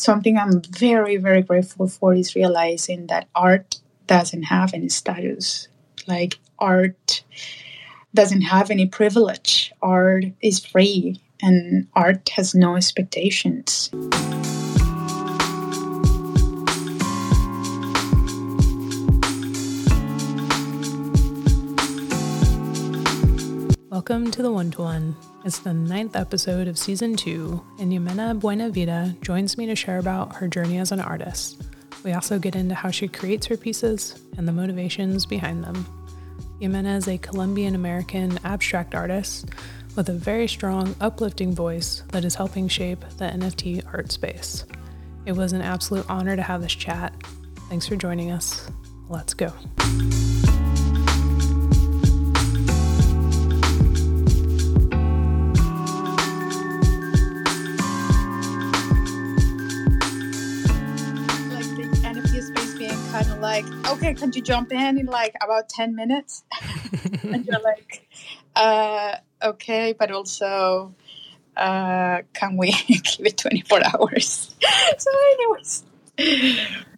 something I'm very, very grateful for is realizing that art doesn't have any status. Like art doesn't have any privilege. Art is free and art has no expectations. Welcome to the One to One. It's the ninth episode of season two, and Jimena Buenavida joins me to share about her journey as an artist. We also get into how she creates her pieces and the motivations behind them. Jimena is a Colombian American abstract artist with a very strong, uplifting voice that is helping shape the NFT art space. It was an absolute honor to have this chat. Thanks for joining us. Let's go. Like, okay, can you jump in in like about 10 minutes? and you're like, uh, okay, but also, uh, can we give it 24 hours? so, anyways.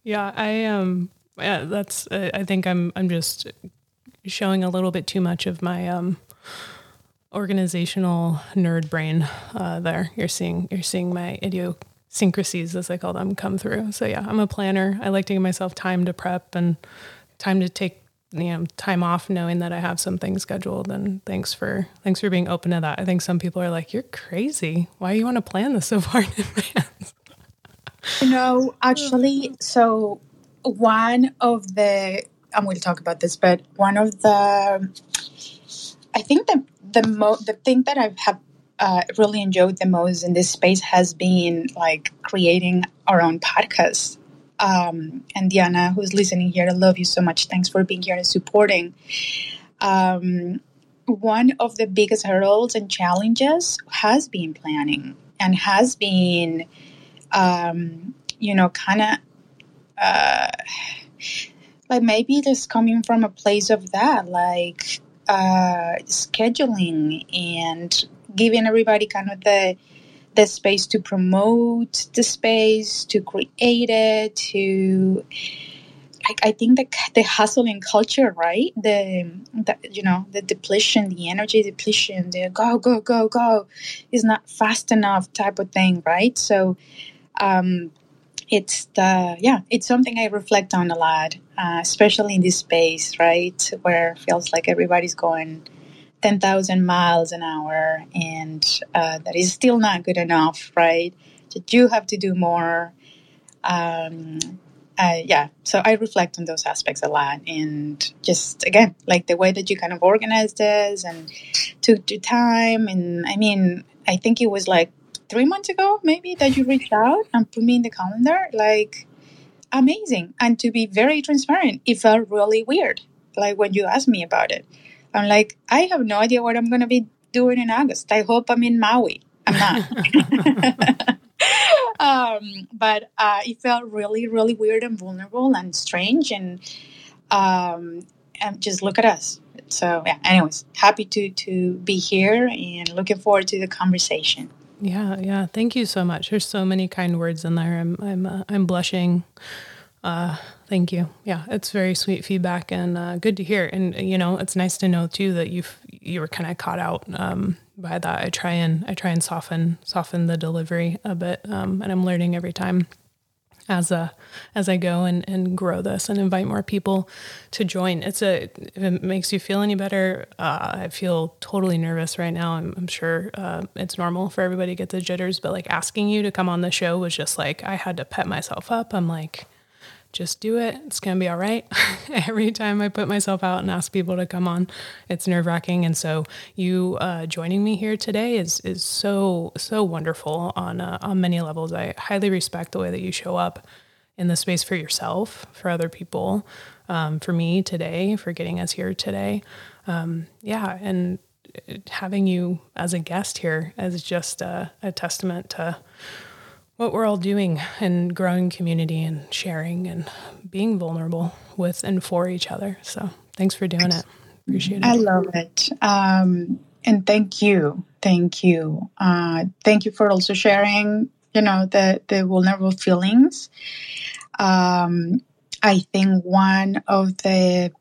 Yeah, I um yeah, that's uh, I think I'm I'm just showing a little bit too much of my um organizational nerd brain uh there. You're seeing you're seeing my idiosyncrasies as I call them come through. So yeah, I'm a planner. I like to give myself time to prep and time to take you know time off knowing that I have something scheduled and thanks for thanks for being open to that. I think some people are like, You're crazy. Why do you want to plan this so far in advance? You know, actually, so one of the, and we'll talk about this, but one of the, I think the the mo the thing that I have uh, really enjoyed the most in this space has been like creating our own podcast. Um, and Diana, who's listening here, I love you so much. Thanks for being here and supporting. Um, one of the biggest hurdles and challenges has been planning and has been, um, you know, kind of uh, like maybe just coming from a place of that, like uh, scheduling and giving everybody kind of the the space to promote the space, to create it, to like I think the the hustle hustling culture, right? The, the you know the depletion, the energy depletion, the go go go go is not fast enough type of thing, right? So um, it's the yeah, it's something I reflect on a lot, uh, especially in this space, right, where it feels like everybody's going. 10,000 miles an hour, and uh, that is still not good enough, right? That you have to do more. Um, uh, yeah, so I reflect on those aspects a lot, and just again, like the way that you kind of organized this and took time. And I mean, I think it was like three months ago, maybe, that you reached out and put me in the calendar. Like, amazing. And to be very transparent, it felt really weird. Like when you asked me about it, I'm like, I have no idea what I'm going to be doing in August. I hope I'm in Maui. I'm not. um, but uh, it felt really, really weird and vulnerable and strange. And, um, and just look at us. So, yeah, anyways, happy to, to be here and looking forward to the conversation. Yeah, yeah. Thank you so much. There's so many kind words in there. I'm I'm uh, I'm blushing. Uh, thank you. Yeah, it's very sweet feedback and uh, good to hear. And you know, it's nice to know too that you you were kind of caught out um, by that. I try and I try and soften soften the delivery a bit, um, and I'm learning every time as a as I go and, and grow this and invite more people to join. It's a if it makes you feel any better. Uh, I feel totally nervous right now. I'm, I'm sure uh, it's normal for everybody to get the jitters, but like asking you to come on the show was just like I had to pet myself up. I'm like, just do it. It's going to be all right. Every time I put myself out and ask people to come on, it's nerve wracking. And so you uh, joining me here today is is so so wonderful on uh, on many levels. I highly respect the way that you show up in the space for yourself, for other people, um, for me today, for getting us here today. Um, yeah, and having you as a guest here is just a, a testament to what we're all doing and growing community and sharing and being vulnerable with and for each other. So thanks for doing it. Appreciate it. I love it. Um, and thank you. Thank you. Uh, thank you for also sharing you know, the, the vulnerable feelings. Um, I think one of the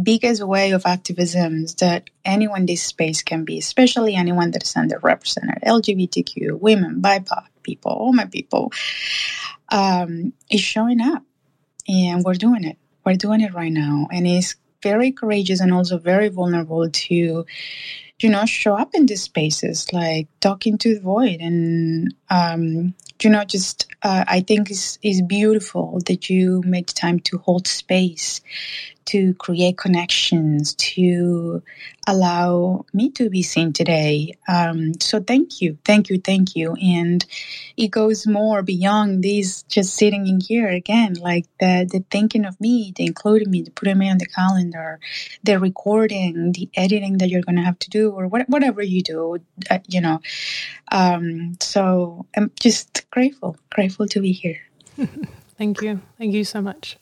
biggest way of activism is that anyone in this space can be, especially anyone that is underrepresented, LGBTQ, women, BIPOC people, all my people, um, is showing up. And we're doing it. We're doing it right now. And it's very courageous and also very vulnerable to you know show up in these spaces like talking to the void and um, you know just uh, i think it's, it's beautiful that you make time to hold space to create connections, to allow me to be seen today. Um, so thank you, thank you, thank you. And it goes more beyond this just sitting in here again, like the, the thinking of me, the including me, the putting me on the calendar, the recording, the editing that you're going to have to do, or what, whatever you do, uh, you know. Um, so I'm just grateful, grateful to be here. Thank you. Thank you so much.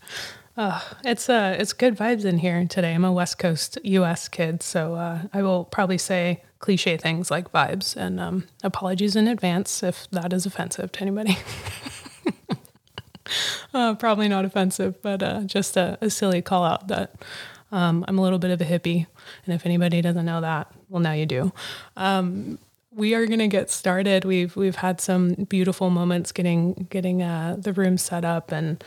Uh, it's uh, it's good vibes in here today. I'm a West Coast U.S. kid, so uh, I will probably say cliche things like vibes. And um, apologies in advance if that is offensive to anybody. uh, probably not offensive, but uh, just a, a, silly call out that um, I'm a little bit of a hippie. And if anybody doesn't know that, well, now you do. Um, we are going to get started. We've we've had some beautiful moments getting getting uh, the room set up and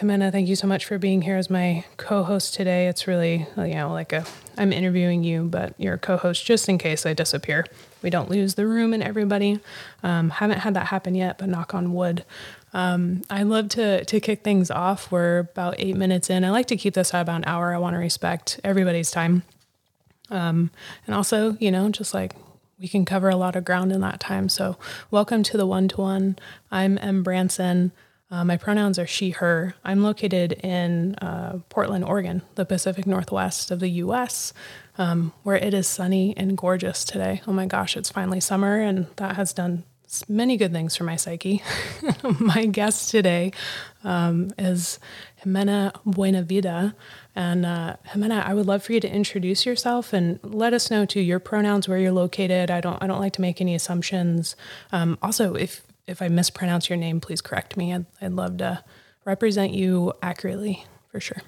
Jimena, thank you so much for being here as my co-host today. It's really, you know, like a I'm interviewing you, but you're a co-host just in case I disappear. We don't lose the room and everybody. Um, haven't had that happen yet, but knock on wood. Um, I love to to kick things off. We're about eight minutes in. I like to keep this at about an hour. I want to respect everybody's time, um, and also, you know, just like we can cover a lot of ground in that time. So, welcome to the one to one. I'm M Branson. Uh, my pronouns are she, her. I'm located in uh, Portland, Oregon, the Pacific Northwest of the US, um, where it is sunny and gorgeous today. Oh my gosh, it's finally summer, and that has done many good things for my psyche. my guest today um, is Jimena Buenavida. And uh, Jimena, I would love for you to introduce yourself and let us know too your pronouns, where you're located. I don't, I don't like to make any assumptions. Um, also, if if I mispronounce your name, please correct me. I'd, I'd love to represent you accurately for sure.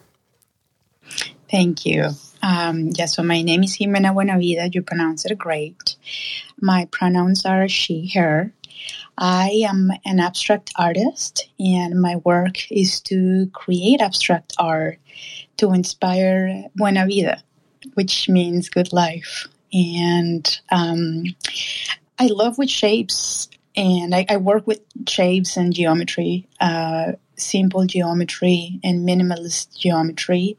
Thank you. Um, yeah, so my name is Jimena Buenavida. You pronounce it great. My pronouns are she, her. I am an abstract artist, and my work is to create abstract art to inspire Buena Vida, which means good life. And um, I love with shapes and I, I, work with shapes and geometry, uh, simple geometry and minimalist geometry,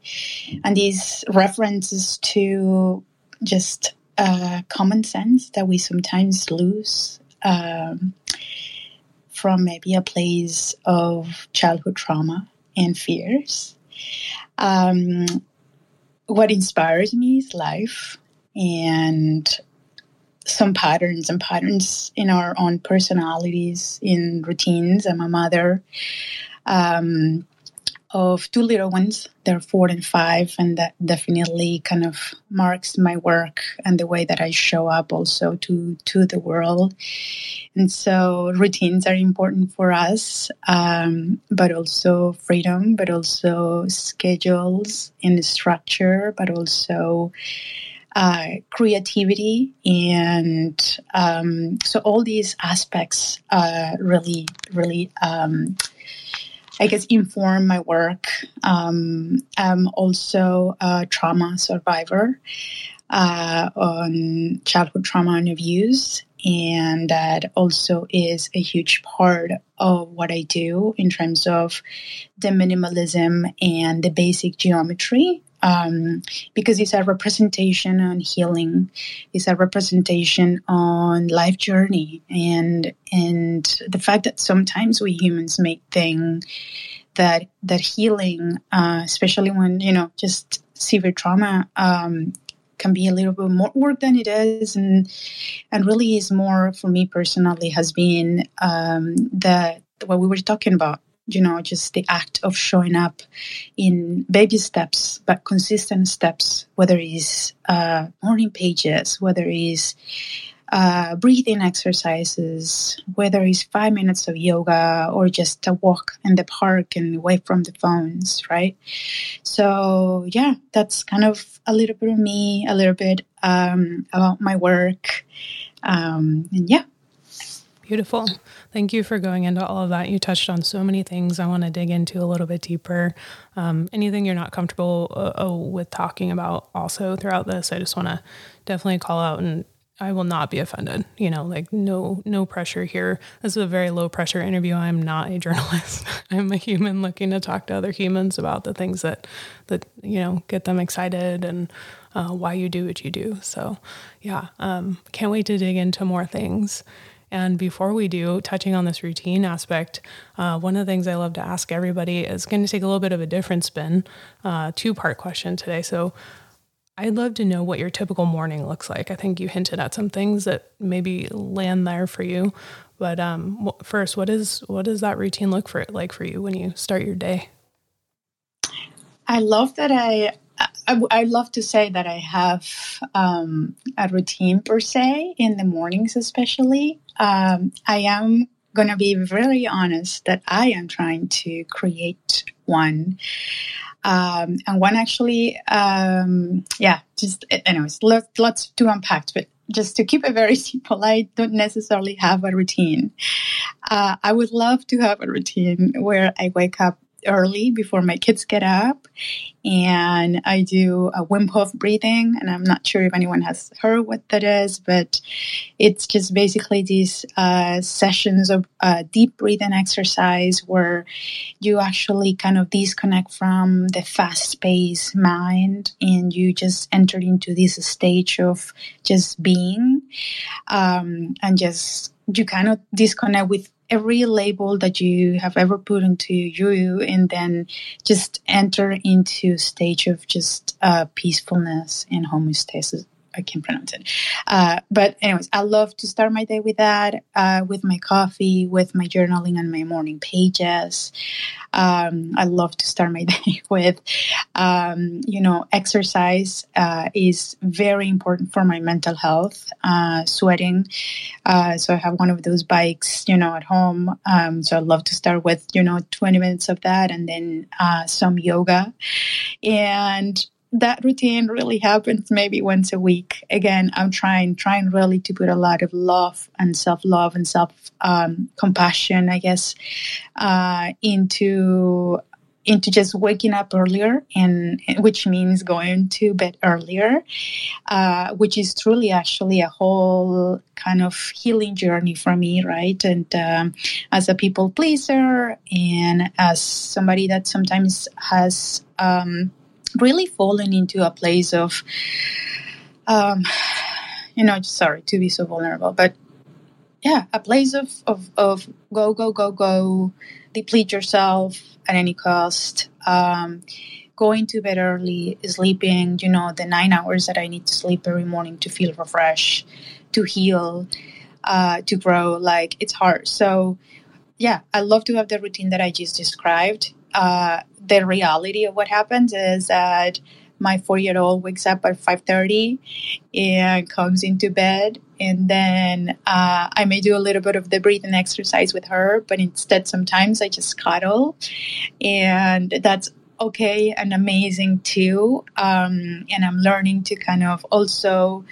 and these references to just uh, common sense that we sometimes lose um, from maybe a place of childhood trauma and fears. Um, what inspires me is life and some patterns and patterns in our own personalities, in routines. I'm a mother um, of two little ones. They're four and five, and that definitely kind of marks my work and the way that I show up also to to the world. And so routines are important for us, um, but also freedom, but also schedules and structure, but also uh, creativity, and um, so all these aspects uh, really, really, um, I guess, inform my work. Um, I'm also a trauma survivor uh, on childhood trauma and abuse. And that also is a huge part of what I do in terms of the minimalism and the basic geometry um, because it's a representation on healing, it's a representation on life journey, and and the fact that sometimes we humans make think that that healing, uh, especially when you know just severe trauma, um, can be a little bit more work than it is, and and really is more for me personally has been um, that what we were talking about you know, just the act of showing up in baby steps, but consistent steps, whether it's uh, morning pages, whether it's uh, breathing exercises, whether it's five minutes of yoga or just a walk in the park and away from the phones, right? So, yeah, that's kind of a little bit of me, a little bit um, about my work. Um, and yeah. Beautiful. Thank you for going into all of that. You touched on so many things I want to dig into a little bit deeper. Um, anything you're not comfortable uh, uh, with talking about also throughout this, I just want to definitely call out and I will not be offended. You know, like no no pressure here. This is a very low pressure interview. I'm not a journalist. I'm a human looking to talk to other humans about the things that that you know get them excited and uh, why you do what you do. So, yeah, um, can't wait to dig into more things. And before we do, touching on this routine aspect, uh, one of the things I love to ask everybody is going to take a little bit of a different spin, uh, two part question today. So I'd love to know what your typical morning looks like. I think you hinted at some things that maybe land there for you. But um, first, what is what does that routine look for like for you when you start your day? I love that I I, I love to say that I have um, a routine per se in the mornings, especially. Um, I am going to be very honest that I am trying to create one. Um, and one actually, um, yeah, just anyways, lots, lots to unpack, but just to keep it very simple, I don't necessarily have a routine. Uh, I would love to have a routine where I wake up early before my kids get up and I do a Wim Hof breathing. And I'm not sure if anyone has heard what that is, but it's just basically these uh, sessions of uh, deep breathing exercise where you actually kind of disconnect from the fast paced mind and you just enter into this stage of just being um, and just you kind of disconnect with every label that you have ever put into you and then just enter into stage of just uh, peacefulness and homeostasis I can't pronounce it. Uh, but anyways, I love to start my day with that, uh, with my coffee, with my journaling and my morning pages. Um, I love to start my day with, um, you know, exercise uh, is very important for my mental health. Uh, sweating, uh, so I have one of those bikes, you know, at home. Um, so I love to start with, you know, twenty minutes of that, and then uh, some yoga, and that routine really happens maybe once a week. Again, I'm trying, trying really to put a lot of love and self love and self um, compassion, I guess, uh, into into just waking up earlier and which means going to bed earlier uh, which is truly actually a whole kind of healing journey for me right and um, as a people pleaser and as somebody that sometimes has um, really fallen into a place of, um, you know, sorry to be so vulnerable, but yeah, a place of, of, of go, go, go, go, deplete yourself at any cost. Um, going to bed early, sleeping, you know, the nine hours that I need to sleep every morning to feel refreshed, to heal, uh, to grow. Like it's hard. So, yeah, I love to have the routine that I just described uh, the reality of what happens is that my four-year-old wakes up at 5.30 and comes into bed and then uh, i may do a little bit of the breathing exercise with her but instead sometimes i just cuddle. And that's okay and amazing too um, and i'm learning to kind of also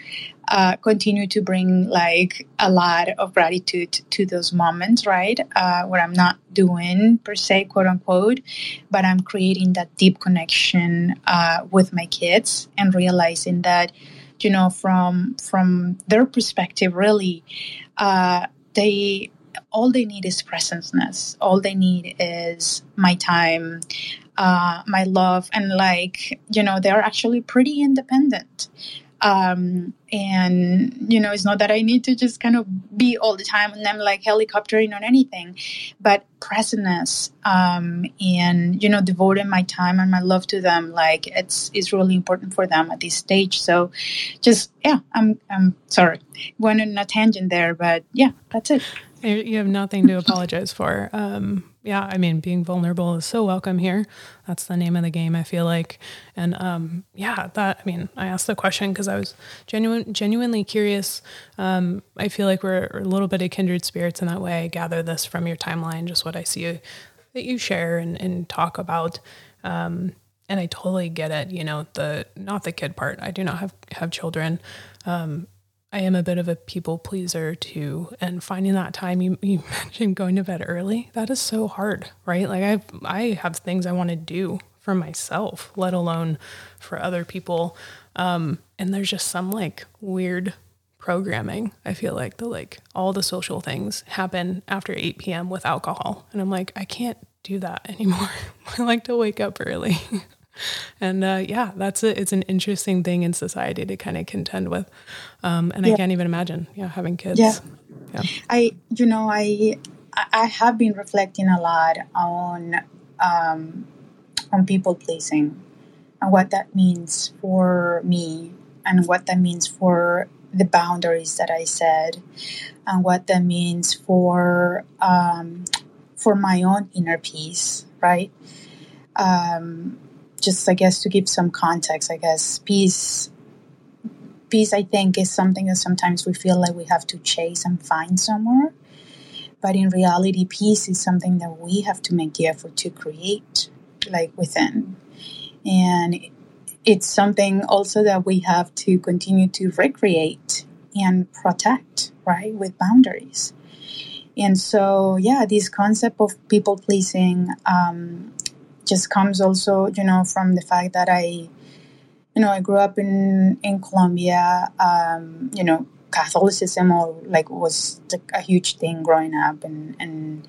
uh, continue to bring like a lot of gratitude to those moments, right? Uh, where I'm not doing per se, quote unquote, but I'm creating that deep connection uh, with my kids and realizing that, you know, from from their perspective, really, uh, they all they need is presenceness. All they need is my time, uh, my love, and like you know, they're actually pretty independent. Um, and you know, it's not that I need to just kind of be all the time and I'm like helicoptering on anything, but presentness um, and you know, devoting my time and my love to them, like it's is really important for them at this stage. So, just yeah, I'm I'm sorry, went on a tangent there, but yeah, that's it. You have nothing to apologize for. Um, yeah, I mean, being vulnerable is so welcome here. That's the name of the game, I feel like. And um, yeah, that, I mean, I asked the question because I was genuine, genuinely curious. Um, I feel like we're a little bit of kindred spirits in that way. I gather this from your timeline, just what I see that you share and, and talk about. Um, and I totally get it. You know, the, not the kid part. I do not have, have children. I am a bit of a people pleaser too, and finding that time you, you mentioned going to bed early, that is so hard, right? Like I I have things I want to do for myself, let alone for other people. Um, and there's just some like weird programming. I feel like the like all the social things happen after 8 p.m. with alcohol, and I'm like I can't do that anymore. I like to wake up early. and uh, yeah, that's it. It's an interesting thing in society to kind of contend with, um, and yeah. I can't even imagine, yeah, having kids. Yeah. yeah, I, you know, I, I have been reflecting a lot on, um, on people pleasing, and what that means for me, and what that means for the boundaries that I said, and what that means for, um, for my own inner peace, right? Um, just I guess to give some context, I guess peace peace I think is something that sometimes we feel like we have to chase and find somewhere. But in reality, peace is something that we have to make the effort to create, like within. And it's something also that we have to continue to recreate and protect, right, with boundaries. And so, yeah, this concept of people pleasing um, just comes also, you know, from the fact that I, you know, I grew up in in Colombia. Um, you know, Catholicism or like was a huge thing growing up, and and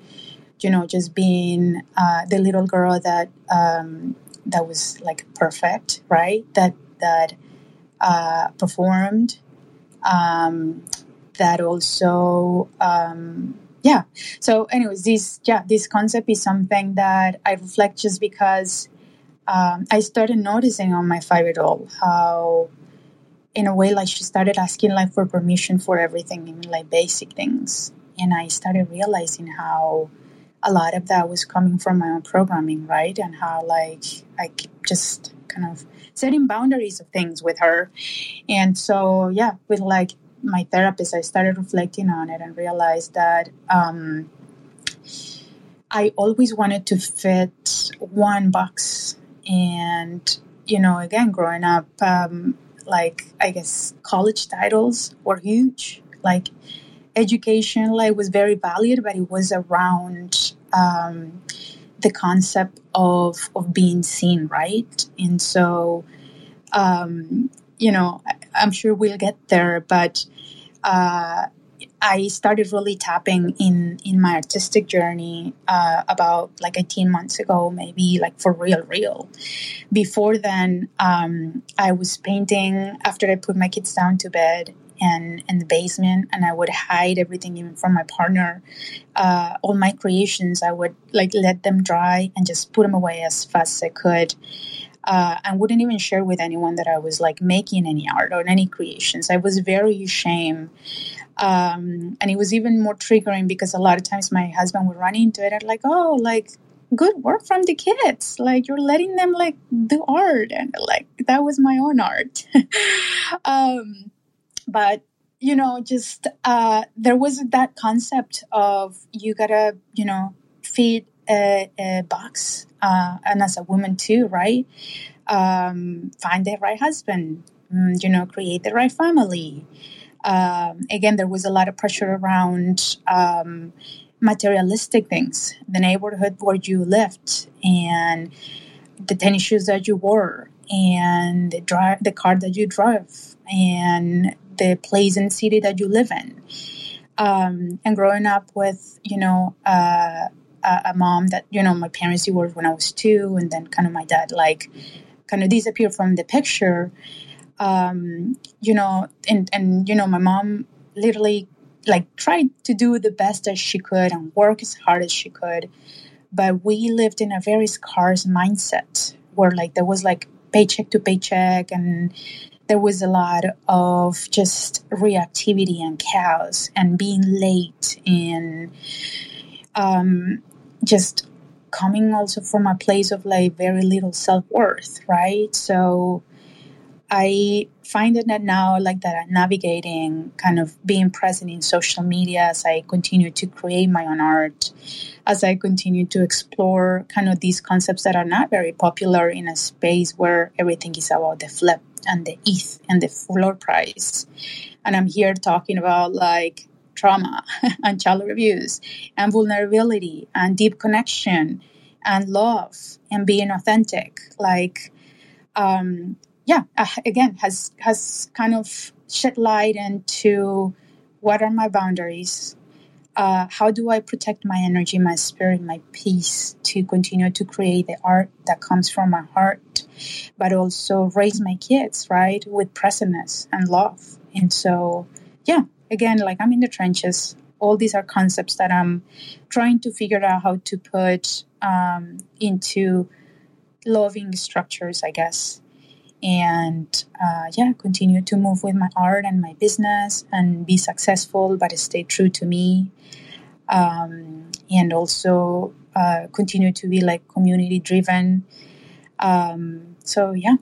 you know, just being uh, the little girl that um, that was like perfect, right? That that uh, performed, um, that also um, yeah. So anyways this yeah this concept is something that i reflect just because um, i started noticing on my five year old how in a way like she started asking like for permission for everything even like basic things. And i started realizing how a lot of that was coming from my own programming right? And how like i just kind of setting boundaries of things with her. And so yeah with like my therapist, I started reflecting on it and realized that um, I always wanted to fit one box. And, you know, again, growing up, um, like, I guess college titles were huge. Like, education, like, was very valued, but it was around um, the concept of, of being seen, right? And so, um, you know, I'm sure we'll get there, but uh, I started really tapping in in my artistic journey uh, about like 18 months ago, maybe like for real, real. Before then, um, I was painting after I put my kids down to bed and in the basement, and I would hide everything even from my partner. Uh, all my creations, I would like let them dry and just put them away as fast as I could uh, and wouldn't even share with anyone that I was like making any art or any creations. I was very ashamed. Um, and it was even more triggering because a lot of times my husband would run into it and like, oh, like good work from the kids. Like you're letting them like do art. And like that was my own art. um, but you know, just uh, there was that concept of you gotta, you know, feed a, a box uh, and as a woman too, right? Um, find the right husband, mm, you know, create the right family. Um, again, there was a lot of pressure around um, materialistic things, the neighborhood where you lived, and the tennis shoes that you wore, and the drive, the car that you drove, and the place and city that you live in. Um, and growing up with, you know, uh, a, mom that you know my parents divorced when I was two, and then kind of my dad like kind of disappeared from the picture. Um, you know, and and you know my mom literally like tried to do the best as she could and work as hard as she could, but we lived in a very scarce mindset where like there was like paycheck to paycheck and there was a lot of just reactivity and chaos and being late and um, just coming also from a place of like very little self worth, right? So I find that now, like that, I'm navigating kind of being present in social media as I continue to create my own art, as I continue to explore kind of these concepts that are not very popular in a space where everything is about the flip and the ETH and the floor price. And I'm here talking about like trauma and child abuse and vulnerability and deep connection and love and being authentic. Like, um, yeah, uh, again, has has kind of shed light into what are my boundaries. Uh, how do I protect my energy, my spirit, my peace to continue to create the art that comes from my heart, but also raise my kids, right, with presentness and love. And so, yeah, again, like I'm in the trenches. All these are concepts that I'm trying to figure out how to put um, into loving structures, I guess. And uh, yeah, continue to move with my art and my business and be successful, but stay true to me. Um, and also uh, continue to be like community driven. Um, so yeah.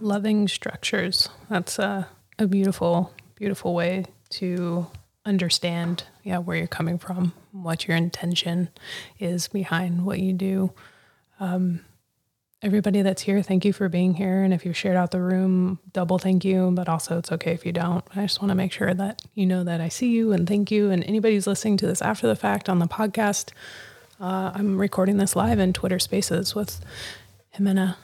Loving structures. That's a, a beautiful beautiful way to understand yeah where you're coming from what your intention is behind what you do. Um, everybody that's here thank you for being here. And if you've shared out the room double thank you but also it's okay if you don't. I just want to make sure that you know that i see you and thank you. And anybody who's listening to this after the fact on the podcast uh, i'm recording this live in twitter spaces with jimena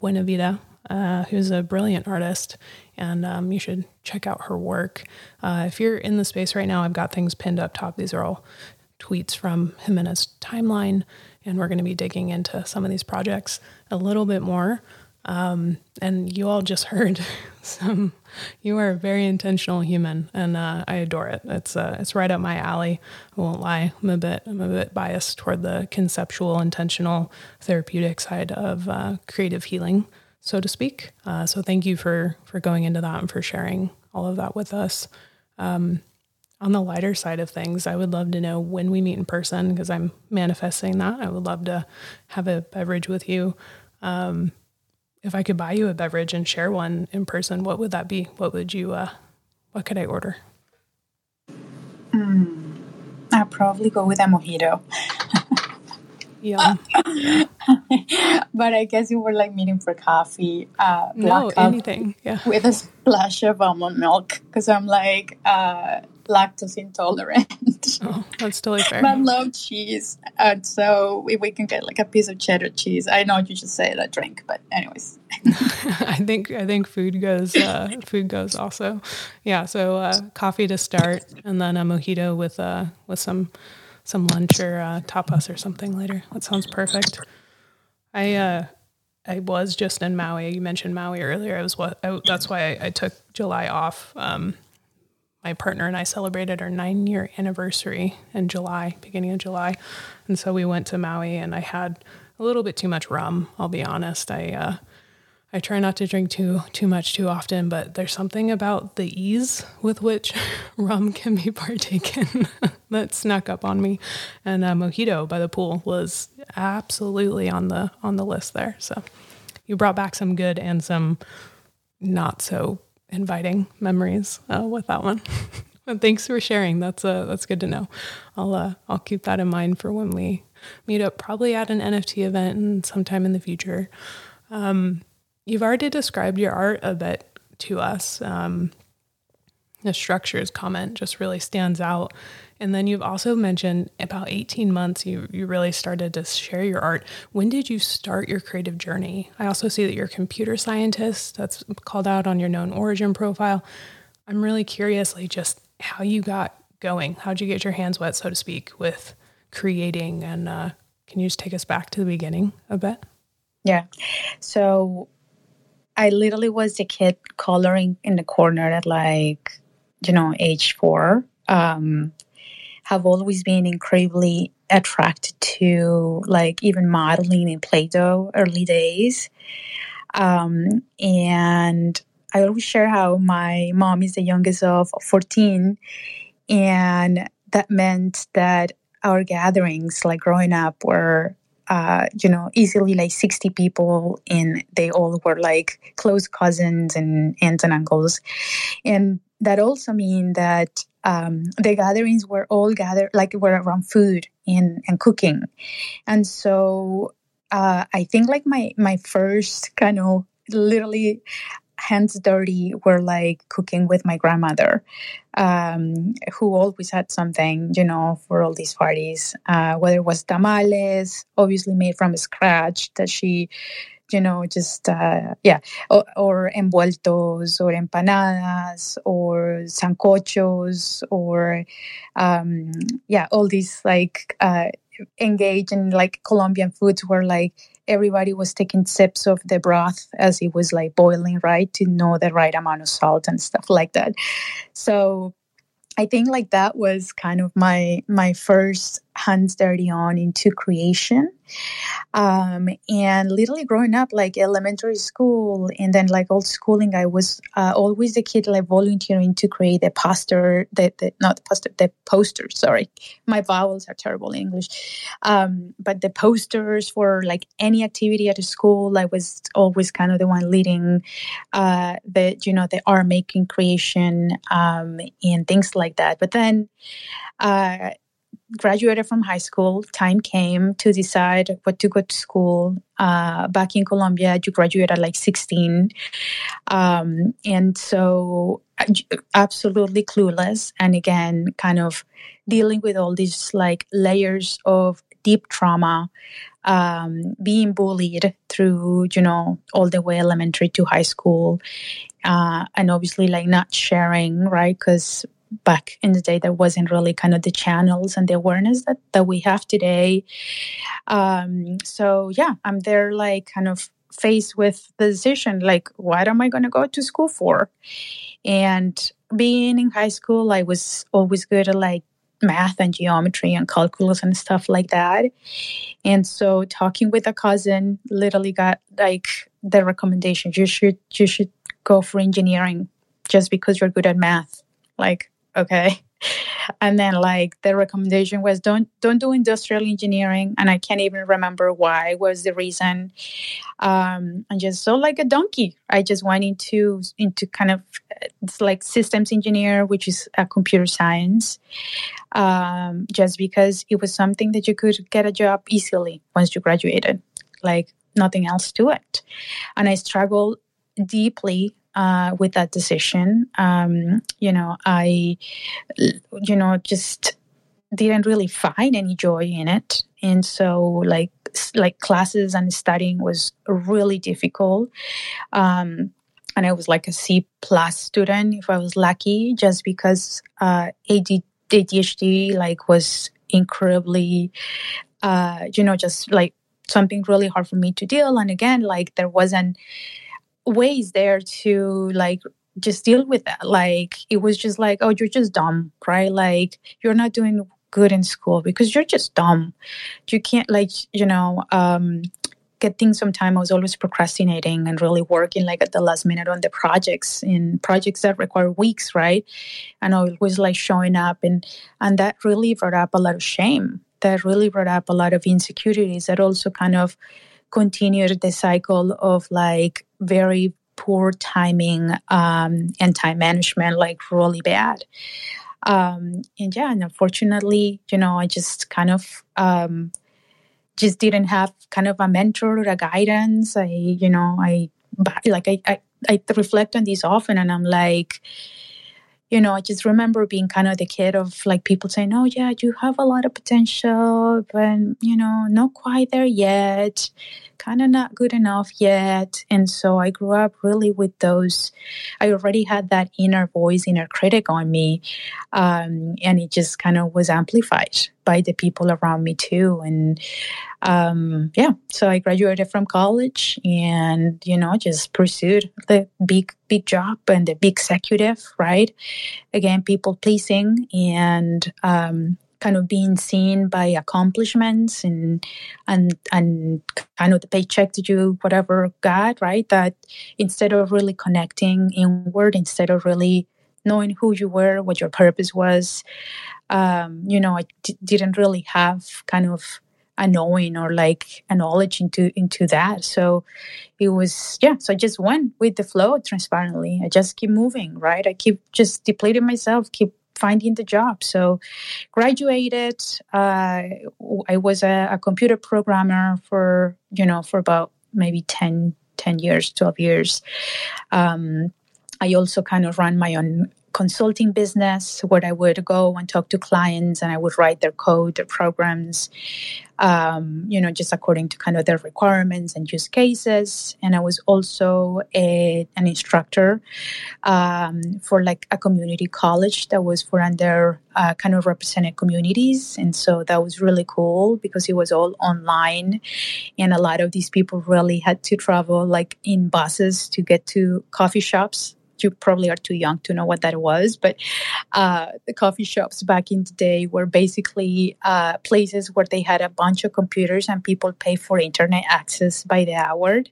buenavida uh, who's a brilliant artist and um, you should check out her work. Uh, if you're in the space right now, I've got things pinned up top. These are all tweets from Jimena's timeline, and we're going to be digging into some of these projects a little bit more. Um, and you all just heard some. You are a very intentional human, and uh, I adore it. It's uh, it's right up my alley. I won't lie. I'm a bit I'm a bit biased toward the conceptual, intentional, therapeutic side of uh, creative healing so to speak. Uh, so thank you for for going into that and for sharing all of that with us. Um, on the lighter side of things, I would love to know when we meet in person because I'm manifesting that. I would love to have a beverage with you. Um, if I could buy you a beverage and share one in person, what would that be? What would you? Uh, what could I order? Mm, I'd probably go with a mojito. Yeah. but I guess you were like meeting for coffee. Uh, no, anything. Yeah. With a splash of almond milk because I'm like uh, lactose intolerant. Oh, that's totally fair. but I love cheese. And so if we can get like a piece of cheddar cheese, I know you should say a drink, but anyways. I think I think food goes uh, food goes also. Yeah. So uh, coffee to start, and then a mojito with uh, with some some lunch or uh, tapas or something later. That sounds perfect. I uh, I was just in Maui. You mentioned Maui earlier. I was what I, that's why I, I, took July off. Um, my partner and I celebrated our nine year anniversary in July, beginning of July, and so we went to Maui. And I had a little bit too much rum. I'll be honest. I uh, I try not to drink too too much too often, but there's something about the ease with which rum can be partaken that snuck up on me. And a mojito by the pool was absolutely on the on the list there. So you brought back some good and some not so inviting memories uh, with that one. thanks for sharing. That's uh, that's good to know. I'll uh, I'll keep that in mind for when we meet up, probably at an NFT event and sometime in the future. Um, You've already described your art a bit to us. Um, the structures comment just really stands out. And then you've also mentioned about 18 months you, you really started to share your art. When did you start your creative journey? I also see that you're a computer scientist. That's called out on your KnownOrigin profile. I'm really curious, like just how you got going. How'd you get your hands wet, so to speak, with creating? And uh, can you just take us back to the beginning a bit? Yeah. So I literally was the kid coloring in the corner at like, you know, age four. Um, have always been incredibly attracted to like even modeling in Play Doh early days. Um, and I always share how my mom is the youngest of 14. And that meant that our gatherings, like growing up, were uh, you know, easily like 60 people, and they all were like close cousins and aunts and uncles. And that also mean that um, the gatherings were all gathered, like were around food and, and cooking. And so uh, I think like my, my first kind of literally hands dirty were like cooking with my grandmother, um, who always had something, you know, for all these parties, uh, whether it was tamales, obviously made from scratch, that she, you know, just, uh, yeah, or, or envueltos or empanadas or sancochos or, um, yeah, all these like, uh, engage in like Colombian foods were like everybody was taking sips of the broth as it was like boiling, right? To know the right amount of salt and stuff like that. So I think like that was kind of my my first hands dirty on into creation. Um, and literally growing up, like elementary school and then like old schooling, I was uh, always the kid like volunteering to create the poster, the, the not the poster, the posters. Sorry, my vowels are terrible in English. Um, but the posters for like any activity at school, I was always kind of the one leading uh, the you know the art making creation um, and things like that. But then. Uh, graduated from high school, time came to decide what to go to school. Uh, back in Colombia, you graduate at like 16. Um, and so, absolutely clueless. And again, kind of dealing with all these like layers of deep trauma, um, being bullied through, you know, all the way elementary to high school. Uh, and obviously, like not sharing, right? Because back in the day there wasn't really kind of the channels and the awareness that, that we have today. Um, so yeah i'm there like kind of faced with the decision like what am i going to go to school for? And being in high school i was always good at like math and geometry and calculus and stuff like that. And so talking with a cousin literally got like the recommendation you should you should go for engineering just because you're good at math. Like okay? And then like the recommendation was don't don't do industrial engineering and i can't even remember why was the reason. Um and just so like a donkey. I just went into into kind of it's like systems engineer which is a computer science um just because it was something that you could get a job easily once you graduated. Like nothing else to it. And i struggled deeply uh, with that decision. Um, you know, I, you know, just didn't really find any joy in it, and so like like classes and studying was really difficult. Um, and I was like a C plus student if I was lucky, just because uh, ADHD like was incredibly, uh, you know, just like something really hard for me to deal. And again, like there wasn't ways there to like just deal with that. Like it was just like, oh, you're just dumb, right? Like you're not doing good in school because you're just dumb. You can't like, you know, um getting some time. I was always procrastinating and really working like at the last minute on the projects in projects that require weeks, right? And I was like showing up and and that really brought up a lot of shame. That really brought up a lot of insecurities that also kind of continued the cycle of like very poor timing um, and time management, like really bad. Um, and yeah, and unfortunately, you know, I just kind of um, just didn't have kind of a mentor or a guidance. I, you know, I like I, I, I reflect on this often, and I'm like, you know, I just remember being kind of the kid of like people saying, "Oh yeah, you have a lot of potential, but you know, not quite there yet, kind of not good enough yet." And so I grew up really with those. I already had that inner voice, inner critic on me, um, and it just kind of was amplified by the people around me too. And um, yeah, so I graduated from college and, you know, just pursued the big, big job and the big executive, right? Again, people pleasing and, um, kind of being seen by accomplishments and and and kind of the paycheck to do whatever got right that instead of really connecting inward instead of really knowing who you were what your purpose was um, you know i d- didn't really have kind of a knowing or like a knowledge into into that so it was yeah so i just went with the flow transparently i just keep moving right i keep just depleting myself keep finding the job. So, graduated. Uh, I was a, a, computer programmer for you know for about maybe 10, 10 years, twelve years. Um, I also kind of ran my own consulting business where I would go and talk to clients and I would write their code, their programs, um, you know, just according to kind of their requirements and use cases. And I was also a, an instructor um, for like a community college that was for under uh, kind of represented communities. And so that was really cool because it was all online. And a lot of these people really had to travel like in buses to get to coffee shops you probably are too young to know what that was, but uh, the coffee shops back in the day were basically uh, places where they had a bunch of computers and people pay for internet access by the hour.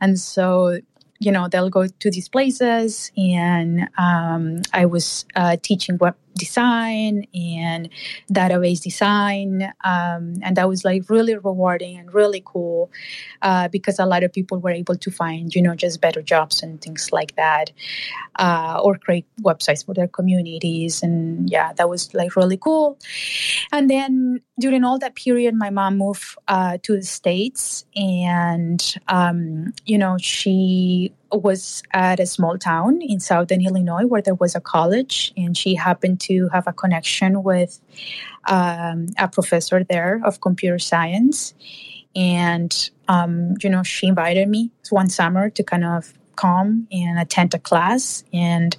And so you know they'll go to these places and um, i was uh, teaching web design and database design um, and that was like really rewarding and really cool uh, because a lot of people were able to find you know just better jobs and things like that uh, or create websites for their communities and yeah that was like really cool. And then during all that period my mom moved uh, to the states and um, you know she was at a small town in southern illinois where there was a college and she happened to have a connection with um, a professor there of computer science. And, um, you know, she invited me one summer to kind of come and attend a class and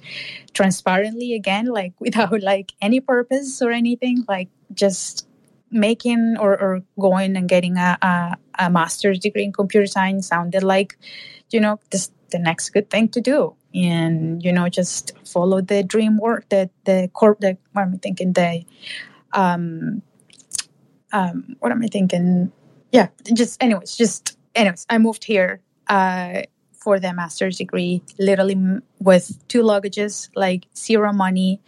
transparently again like without like any purpose or anything like just making or, or going and getting a, a, a master's degree in computer science sounded like you know this the next good thing to do. And you know just follow the dream work that the corp the what am i thinking? The um um what am i thinking? Yeah just anyways just anyways i moved here uh for the master's degree literally with two luggages like zero money.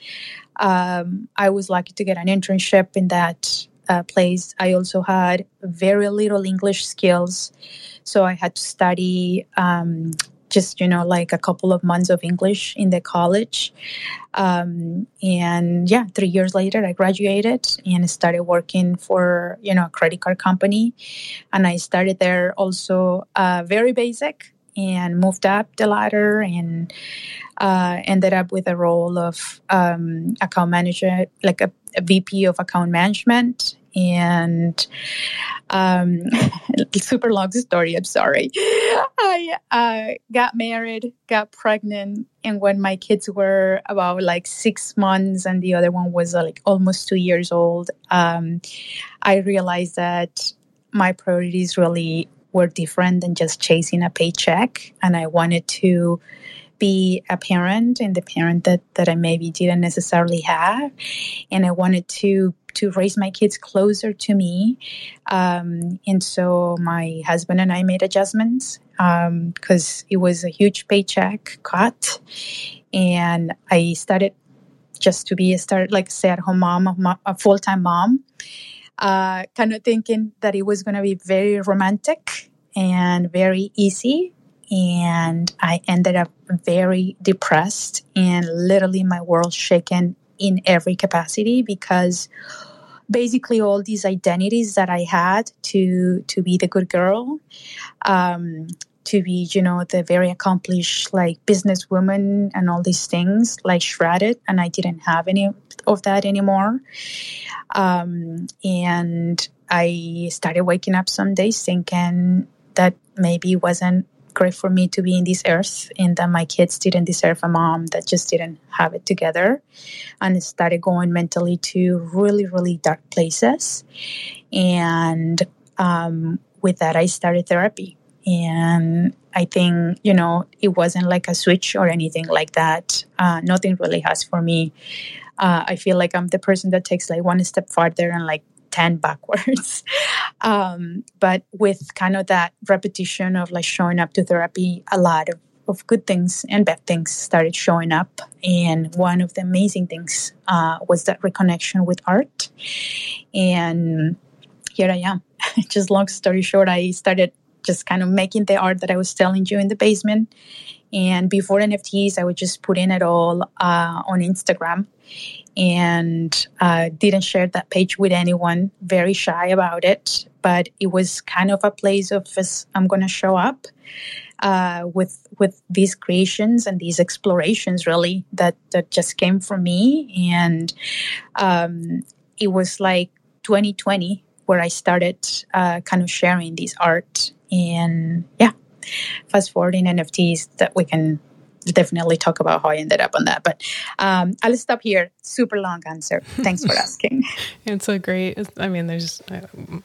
Um i was lucky to get an internship in that uh, place. I also had very little english skills so i had to study um, just you know like a couple of months of english in the college. Um, and yeah three years later i graduated and started working for you know a credit card company. And i started there also uh, very basic and moved up the ladder and uh, ended up with a role of um, account manager like a, a vp of account management and um, super long story. I'm sorry. I uh, got married, got pregnant, and when my kids were about like six months and the other one was uh, like almost two years old, um, I realized that my priorities really were different than just chasing a paycheck, and I wanted to be a parent and the parent that, that I maybe didn't necessarily have. And I wanted to to raise my kids closer to me. Um, and so my husband and I made adjustments because um, it was a huge paycheck cut. And I started just to be a start like stay at home mom, a full time mom, uh, kind of thinking that it was going to be very romantic and very easy and I ended up very depressed and literally my world shaken in every capacity because basically all these identities that I had to to be the good girl, um, to be you know the very accomplished like businesswoman and all these things like shredded, and I didn't have any of that anymore. Um, and I started waking up some days thinking that maybe wasn't great for me to be in this earth and that my kids didn't deserve a mom that just didn't have it together and started going mentally to really really dark places. And um, with that i started therapy. And i think you know it wasn't like a switch or anything like that. Uh, nothing really has for me. Uh, I feel like I'm the person that takes like one step farther and like 10 backwards. um, but with kind of that repetition of like showing up to therapy, a lot of, of good things and bad things started showing up. And one of the amazing things uh, was that reconnection with art. And here I am. just long story short, I started just kind of making the art that I was telling you in the basement. And before NFTs, I would just put in it all uh, on Instagram and uh, didn't share that page with anyone, very shy about it. But it was kind of a place of I'm going to show up uh, with with these creations and these explorations, really that that just came from me, and um, it was like 2020 where I started uh, kind of sharing these art, and yeah, fast forwarding NFTs that we can definitely talk about how I ended up on that. But um, I'll stop here. Super long answer. Thanks for asking. it's a great. I mean, there's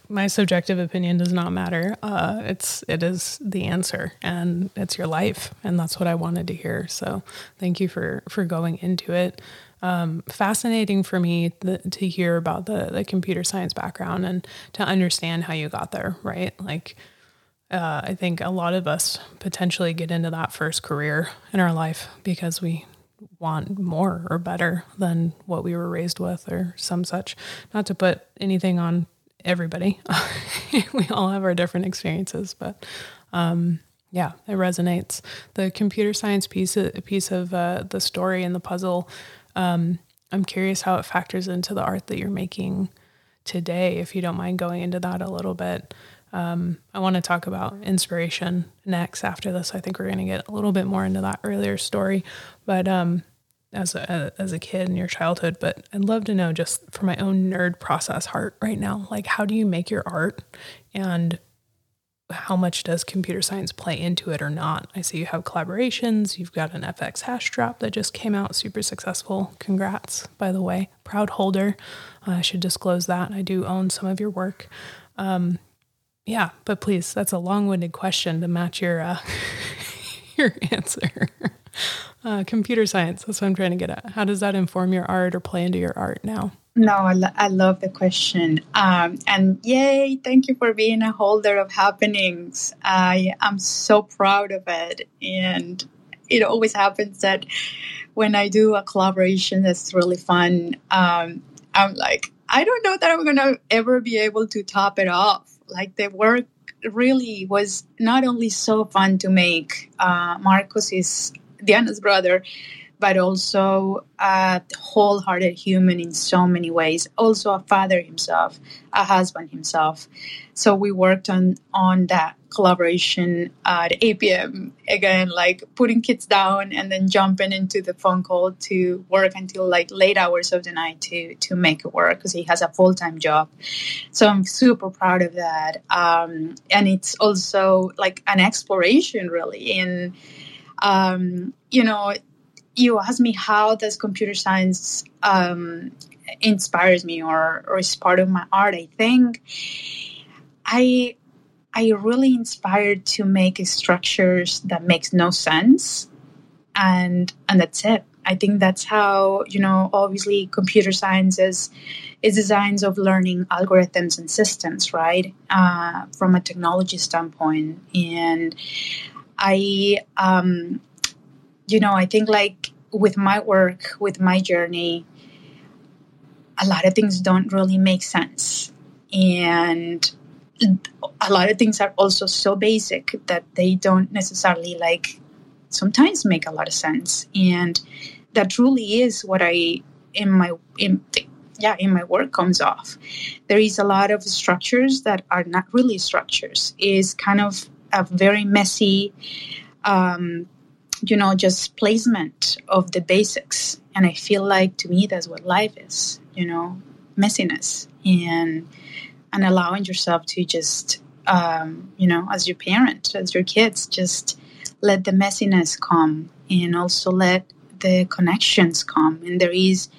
my subjective opinion does not matter. Uh, it's it is the answer, and it's your life, and that's what I wanted to hear. So thank you for for going into it. Um, fascinating for me the, to hear about the the computer science background and to understand how you got there. Right, like uh, I think a lot of us potentially get into that first career in our life because we want more or better than what we were raised with or some such. Not to put anything on everybody, we all have our different experiences, but um, yeah, it resonates. The computer science piece, piece of uh, the story and the puzzle. Um, I'm curious how it factors into the art that you're making today. If you don't mind going into that a little bit. Um, I want to talk about inspiration next after this. I think we're going to get a little bit more into that earlier story, but um, as a as a kid in your childhood. But I'd love to know just for my own nerd process heart right now, like how do you make your art, and how much does computer science play into it or not? I see you have collaborations. You've got an fxhash drop that just came out, super successful. Congrats, by the way, proud holder. I should disclose that I do own some of your work. Um, yeah, but please, that's a long-winded question to match your uh, your answer. Uh, computer science. That's what I'm trying to get at. How does that inform your art or play into your art now? No, I, lo- I love the question. Um, and yay, thank you for being a holder of happenings. I am so proud of it. And it always happens that when I do a collaboration that's really fun, um, I'm like, I don't know that I'm going to ever be able to top it off like the work really was not only so fun to make. Uh, Marcos is Diana's brother, but also a wholehearted human in so many ways. Also a father himself, a husband himself. So we worked on on that collaboration at 8 p.m. Again, like putting kids down and then jumping into the phone call to work until like late hours of the night to to make it work because he has a full time job. So I'm super proud of that. Um, and it's also like an exploration, really. In um, you know, you ask me how does computer science um, inspires me or or is part of my art. I think I I really inspired to make structures that makes no sense, and and that's it. I think that's how you know. Obviously, computer science is is designs of learning algorithms and systems, right? Uh, from a technology standpoint, and I, um, you know, I think like with my work, with my journey, a lot of things don't really make sense, and a lot of things are also so basic that they don't necessarily like sometimes make a lot of sense. And that truly is what i in my in yeah in my work comes off. There is a lot of structures that are not really structures. Is kind of a very messy um, you know just placement of the basics and i feel like to me that's what life is you know messiness and and allowing yourself to just, um, you know, as your parent, as your kids, just let the messiness come and also let the connections come. And there is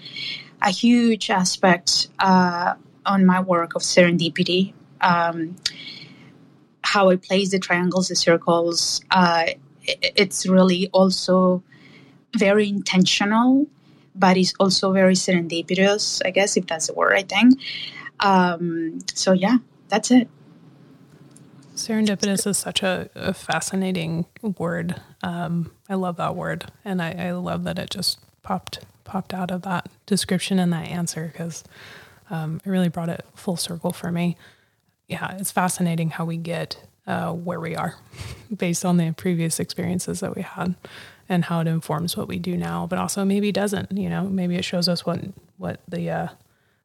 a huge aspect uh, on my work of serendipity. Um, how I place the triangles, the circles, uh, it's really also very intentional but it's also very serendipitous, I guess, if that's the word, I think. Um, so, yeah, that's it. Serendipitous is such a, a fascinating word. Um, I love that word, and I, I, love that it just popped popped out of that description and that answer because um, it really brought it full circle for me. Yeah, it's fascinating how we get uh, where we are based on the previous experiences that we had and how it informs what we do now, but also maybe doesn't. You know, maybe it shows us what what the uh,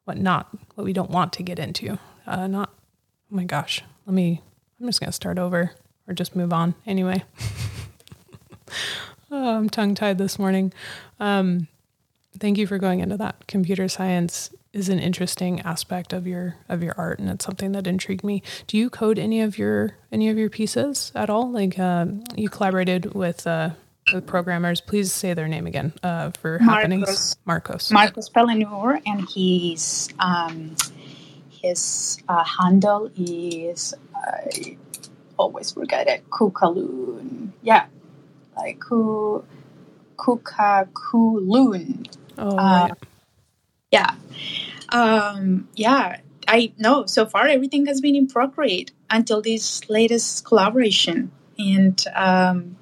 what not what we don't want to get into. Uh, not oh my gosh, let me. I'm just gonna start over or just move on anyway. oh, I'm tongue tied this morning. Um, thank you for going into that. Computer science is an interesting aspect of your of your art, and it's something that intrigued me. Do you code any of your any of your pieces at all? Like um, you collaborated with. Uh, with programmers, please say their name again uh, for Marcos. happenings. Marcos. Marcos Pellenur, and he's um, his uh, handle is I always forget it. Kukaloon. Yeah, like Ku Kukakuloon. Oh, uh, right. Yeah. Um, yeah, I know so far everything has been in Procreate until this latest collaboration. And um,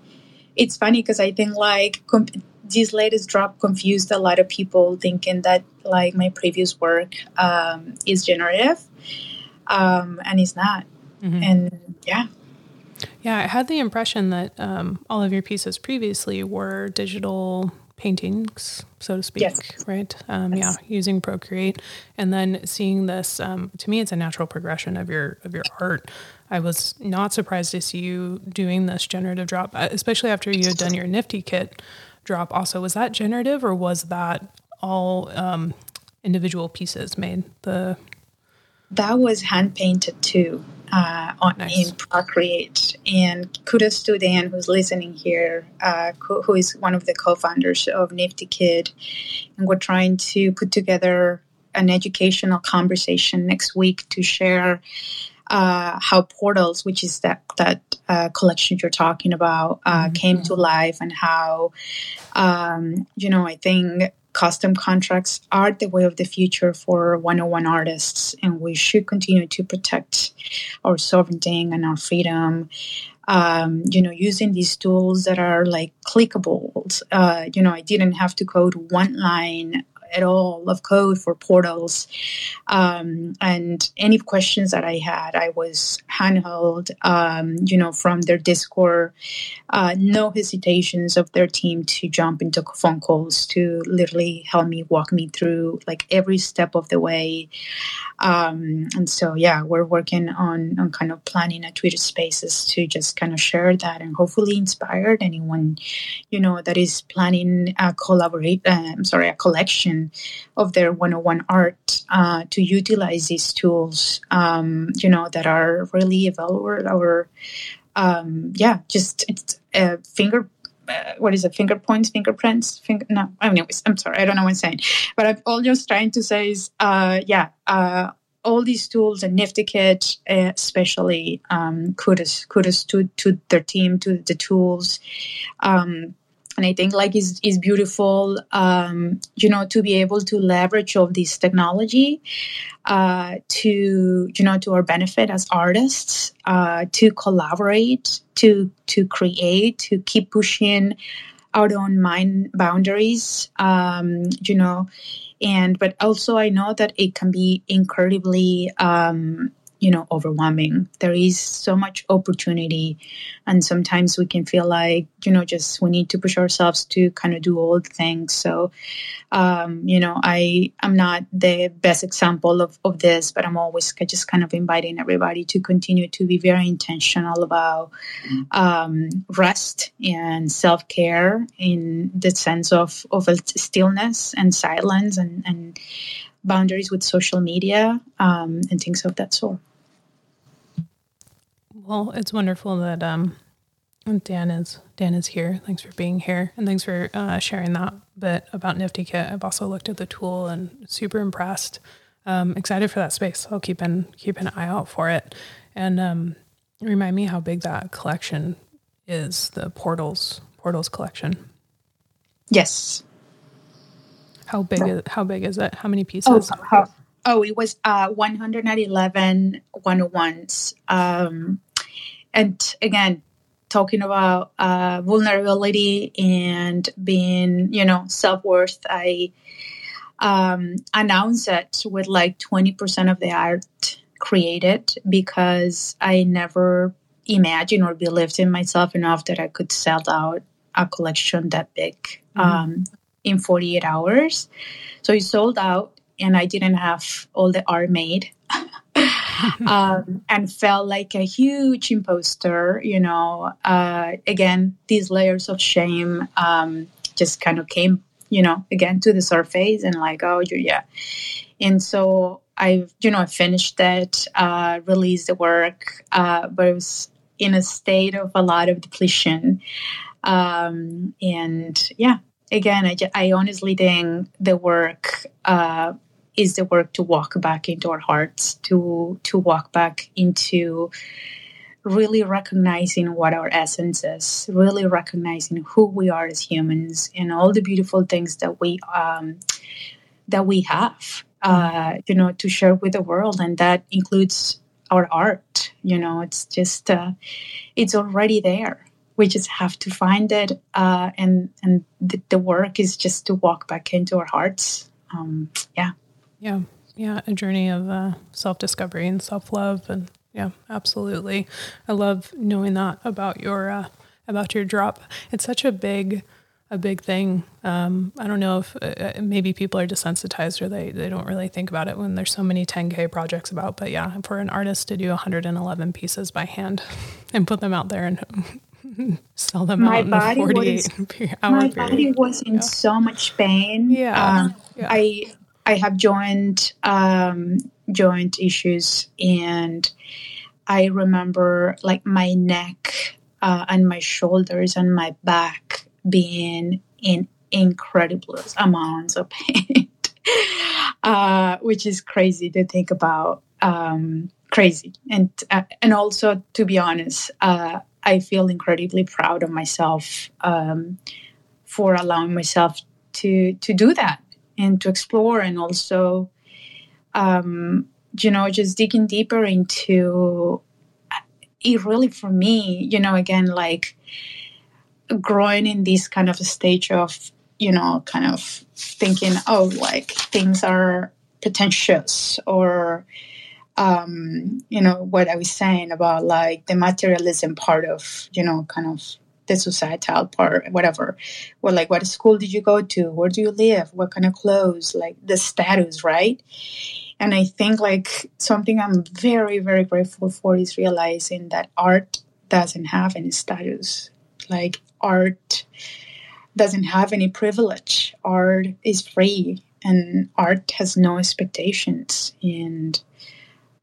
it's funny because I think like comp- this latest drop confused a lot of people thinking that like my previous work um, is generative um, and it's not. Mm-hmm. And yeah. Yeah, I had the impression that um, all of your pieces previously were digital paintings, so to speak, yes. right? Um, yes. Yeah, using Procreate, and then seeing this. Um, to me, it's a natural progression of your of your art. I was not surprised to see you doing this generative drop, uh, especially after you had done your Nifty Kit drop. Also, was that generative or was that all um, individual pieces made? The that was hand painted too uh, on nice. in Procreate. And kudos to Dan, who's listening here, uh, who is one of the co-founders of Nifty Kit, and we're trying to put together an educational conversation next week to share uh, how portals, which is that that uh, collection you're talking about, uh, mm-hmm. came to life, and how um, you know I think custom contracts are the way of the future for 101 artists, and we should continue to protect our sovereignty and our freedom. Um, you know, using these tools that are like clickable. Uh, you know, I didn't have to code one line at all of code for portals. Um, and any questions that I had, I was handheld, um, you know, from their Discord. Uh, no hesitations of their team to jump into phone calls to literally help me walk me through like every step of the way. Um, and so, yeah, we're working on, on kind of planning a Twitter spaces to just kind of share that and hopefully inspire anyone, you know, that is planning a collaborate, uh, I'm sorry, a collection of their 101 art uh, to utilize these tools, um, you know, that are really available or, um, yeah, just it's a finger uh, what is it, finger points, fingerprints, finger, no, anyways, I'm sorry, I don't know what I'm saying. But I'm all just trying to say is, uh, yeah, uh, all these tools and Nifty Kit, uh, especially, um, kudos, kudos to, to their team, to the tools. Um, and I think like is is beautiful, um, you know, to be able to leverage all this technology uh, to you know to our benefit as artists, uh, to collaborate, to to create, to keep pushing our own mind boundaries, um, you know, and but also I know that it can be incredibly um, you know overwhelming. There is so much opportunity and sometimes we can feel like you know just we need to push ourselves to kind of do all the things. So um, you know i i'm not the best example of, of this but i'm always just kind of inviting everybody to continue to be very intentional about um, rest and self-care in the sense of of stillness and silence and and boundaries with social media um, and things of that sort well, it's wonderful that um, Dan is Dan is here. Thanks for being here, and thanks for uh, sharing that bit about Nifty Kit. I've also looked at the tool and super impressed. Um, excited for that space. I'll keep an keep an eye out for it, and um, remind me how big that collection is. The portals portals collection. Yes. How big is how big is it? How many pieces? Oh, how, oh it was uh 111 101s. Um and again, talking about uh vulnerability and being, you know, self-worth, I um announce it with like 20% of the art created because I never imagined or believed in myself enough that I could sell out a collection that big mm-hmm. um, in 48 hours. So it sold out, and I didn't have all the art made. um, and felt like a huge imposter, you know. Uh, again, these layers of shame um, just kind of came, you know, again to the surface, and like, oh, yeah. And so I, you know, I finished it, uh, released the work, uh, but it was in a state of a lot of depletion. Um, and yeah, again, I, I honestly think the work uh, is the work to walk back into our hearts, to to walk back into really recognizing what our essence is, really recognizing who we are as humans, and all the beautiful things that we um, that we have, uh, you know, to share with the world, and that includes our art. You know, it's just uh, it's already there. We just have to find it uh, and and the, the, work is just to walk back into our hearts. Um, yeah yeah yeah a journey of uh, self-discovery and self-love and yeah absolutely i love knowing that about your uh, about your drop it's such a big a big thing. Um, I don't know if uh, uh maybe people are desensitized or they, they don't really think about it when there's so many 10K projects about. But yeah, for an artist to do 111 pieces by hand and put them out there and sell them my out body in 48 was, hour my period. body was in yeah. so much pain yeah. Um, yeah. i i have joint um joint issues and i remember like my neck uh, and my shoulders and my back being in incredible amounts of pain uh, which is crazy to think about um, crazy. And uh, and also to be honest uh, I feel incredibly proud of myself um, for allowing myself to to do that and to explore and also um, you know just digging deeper into it really for me you know again like growing in this kind of stage of you know kind of thinking oh like things are pretentious or um, you know, what I was saying about like the materialism part of, you know, kind of the societal part, whatever. Well, like, what school did you go to? Where do you live? What kind of clothes? Like the status, right? And I think like something I'm very, very grateful for is realizing that art doesn't have any status. Like art doesn't have any privilege. Art is free and art has no expectations. And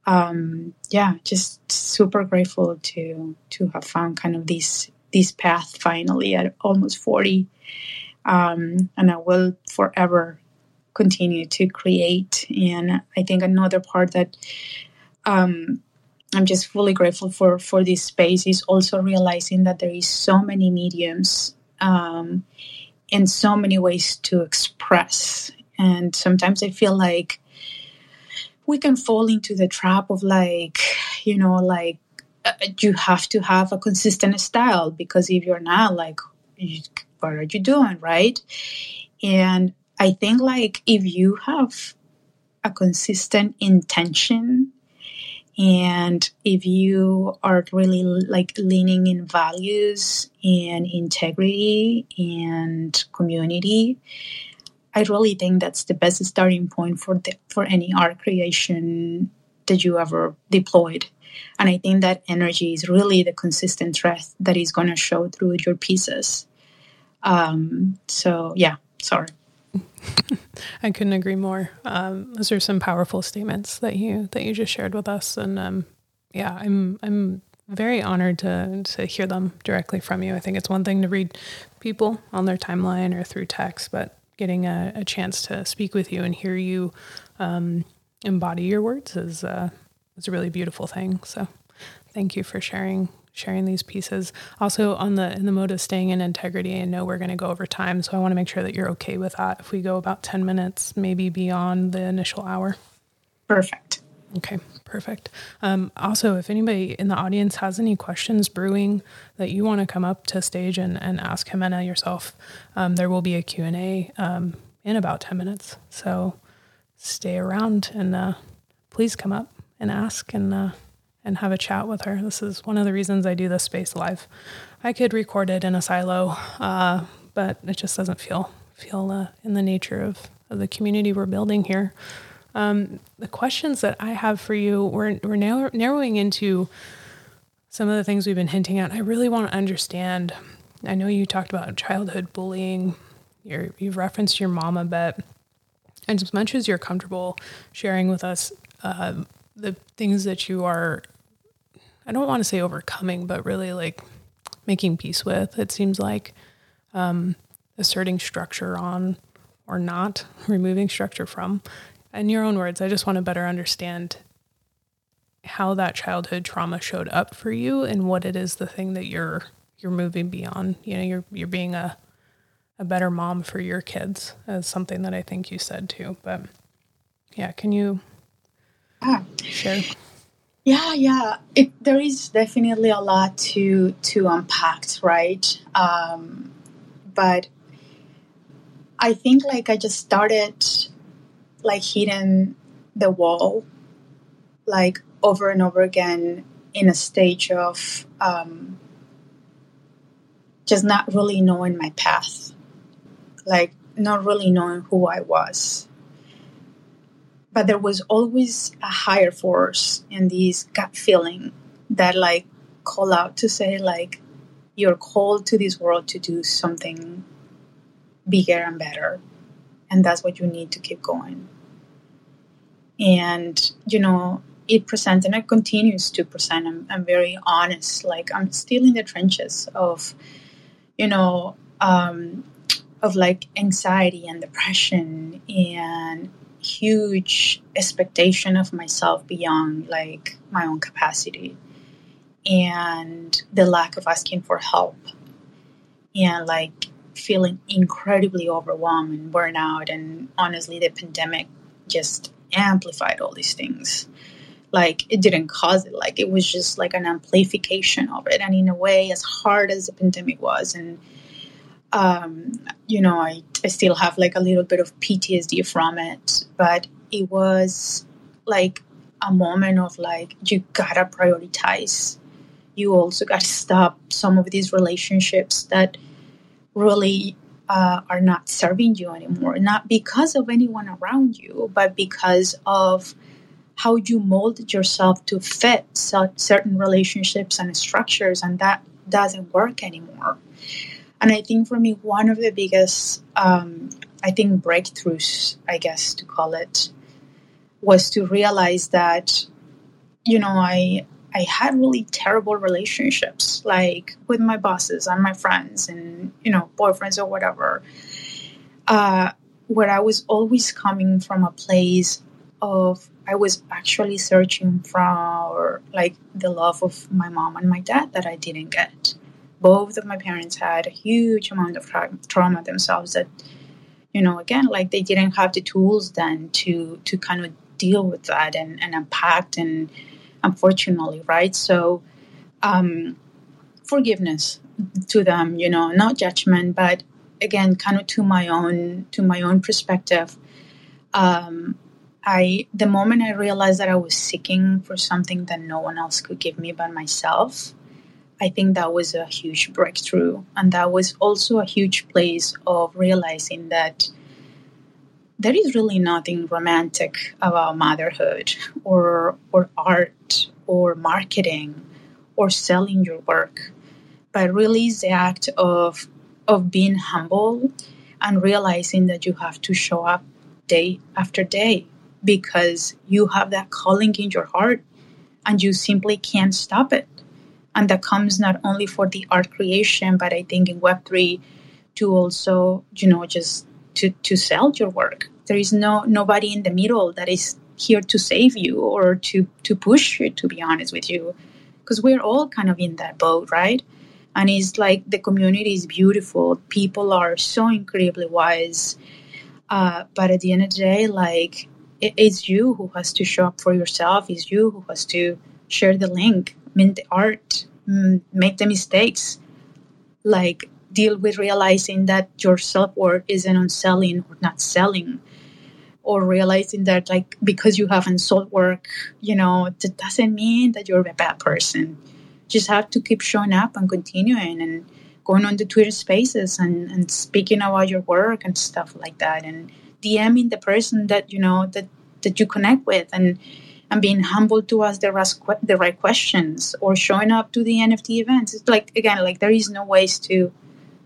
um, yeah, just super grateful to to have found kind of this this path finally at almost forty, um, and I will forever continue to create. And I think another part that um, I'm just fully grateful for for this space is also realizing that there is so many mediums um, and so many ways to express. And sometimes I feel like we can fall into the trap of like, you know, like you have to have a consistent style because if you're not, like, what are you doing, right? And I think like if you have a consistent intention and if you are really like leaning in values and integrity and community I really think that's the best starting point for the, for any art creation that you ever deployed. And I think that energy is really the consistent thread that is going to show through your pieces. Um, so yeah, sorry. I couldn't agree more. Um, those are some powerful statements that you that you just shared with us, and um, yeah, I'm I'm very honored to to hear them directly from you. I think it's one thing to read people on their timeline or through text, but getting a, a, chance to speak with you and hear you um, embody your words is uh, is a really beautiful thing. So, thank you for sharing sharing these pieces. Also, on the in the mode of staying in integrity, I know we're going to go over time, so I want to make sure that you're okay with that. If we go about ten minutes, maybe beyond the initial hour. Perfect. Okay, perfect. Um, also, if anybody in the audience has any questions brewing that you want to come up to stage and, and ask Jimena yourself, um, there will be a Q&A um, in about 10 minutes. So stay around and uh, please come up and ask and uh, and have a chat with her. This is one of the reasons I do this space live. I could record it in a silo, uh, but it just doesn't feel feel uh, in the nature of, of the community we're building here. Um, the questions that I have for you, we're, we're narrow, narrowing into some of the things we've been hinting at. I really want to understand. I know you talked about childhood bullying. you have referenced your mom a bit. And as much as you're comfortable sharing with us uh, the things that you are, I don't want to say overcoming, but really like making peace with, it seems like um, asserting structure on or not, removing structure from in your own words, I just want to better understand how that childhood trauma showed up for you and what it is the thing that you're you're moving beyond. You know, you're you're being a a better mom for your kids as something that I think you said too. But yeah, can you ah. share? Yeah, yeah. It, there is definitely a lot to to unpack, right? Um, but I think like I just started like hitting the wall like over and over again in a stage of um, just not really knowing my path like not really knowing who i was but there was always a higher force in this gut feeling that like call out to say like you're called to this world to do something bigger and better and that's what you need to keep going. And you know it presents and it continues to present I'm, I'm very honest like i'm still in the trenches of you know um, of like anxiety and depression and huge expectation of myself beyond like my own capacity and the lack of asking for help and like feeling incredibly overwhelmed and burnout and honestly the pandemic just amplified all these things. Like it didn't cause it. Like it was just like an amplification of it and in a way as hard as the pandemic was and um, you know I, I still have like a little bit of ptsd from it but it was like a moment of like you gotta prioritize you also gotta stop some of these relationships that really uh, are not serving you anymore, not because of anyone around you, but because of how you mold yourself to fit certain relationships and structures, and that doesn't work anymore. And I think for me, one of the biggest, um, I think, breakthroughs, I guess to call it, was to realize that, you know, I I had really terrible relationships, like with my bosses and my friends and, you know, boyfriends or whatever, uh, where I was always coming from a place of, I was actually searching for, like, the love of my mom and my dad that I didn't get. Both of my parents had a huge amount of tra- trauma themselves that, you know, again, like they didn't have the tools then to, to kind of deal with that and, and unpack and, unfortunately, right? So, um, forgiveness to them, you know, not judgment, but again, kind of to my own to my own perspective. Um, I the moment I realized that I was seeking for something that no one else could give me but myself, I think that was a huge breakthrough, and that was also a huge place of realizing that there is really nothing romantic about motherhood or or art or marketing or selling your work. But really is the act of of being humble and realizing that you have to show up day after day because you have that calling in your heart and you simply can't stop it and that comes not only for the art creation but i think in web3 to also you know just to to sell your work there is no nobody in the middle that is here to save you or to to push you to be honest with you because we're all kind of in that boat, right? And it's like the community is beautiful. People are so incredibly wise. Uh, but at the end of the day, like it, it's you who has to show up for yourself. It's you who has to share the link, mint the art, mm, make the mistakes, like deal with realizing that your self worth isn't on selling or not selling or realizing that like because you haven't sold work you know that doesn't mean that you're a bad person. Just have to keep showing up and continuing and going on the twitter spaces and, and speaking about your work and stuff like that and dming the person that you know that that you connect with and and being humble to ask the right, the right questions or showing up to the nft events it's like again like there is no ways to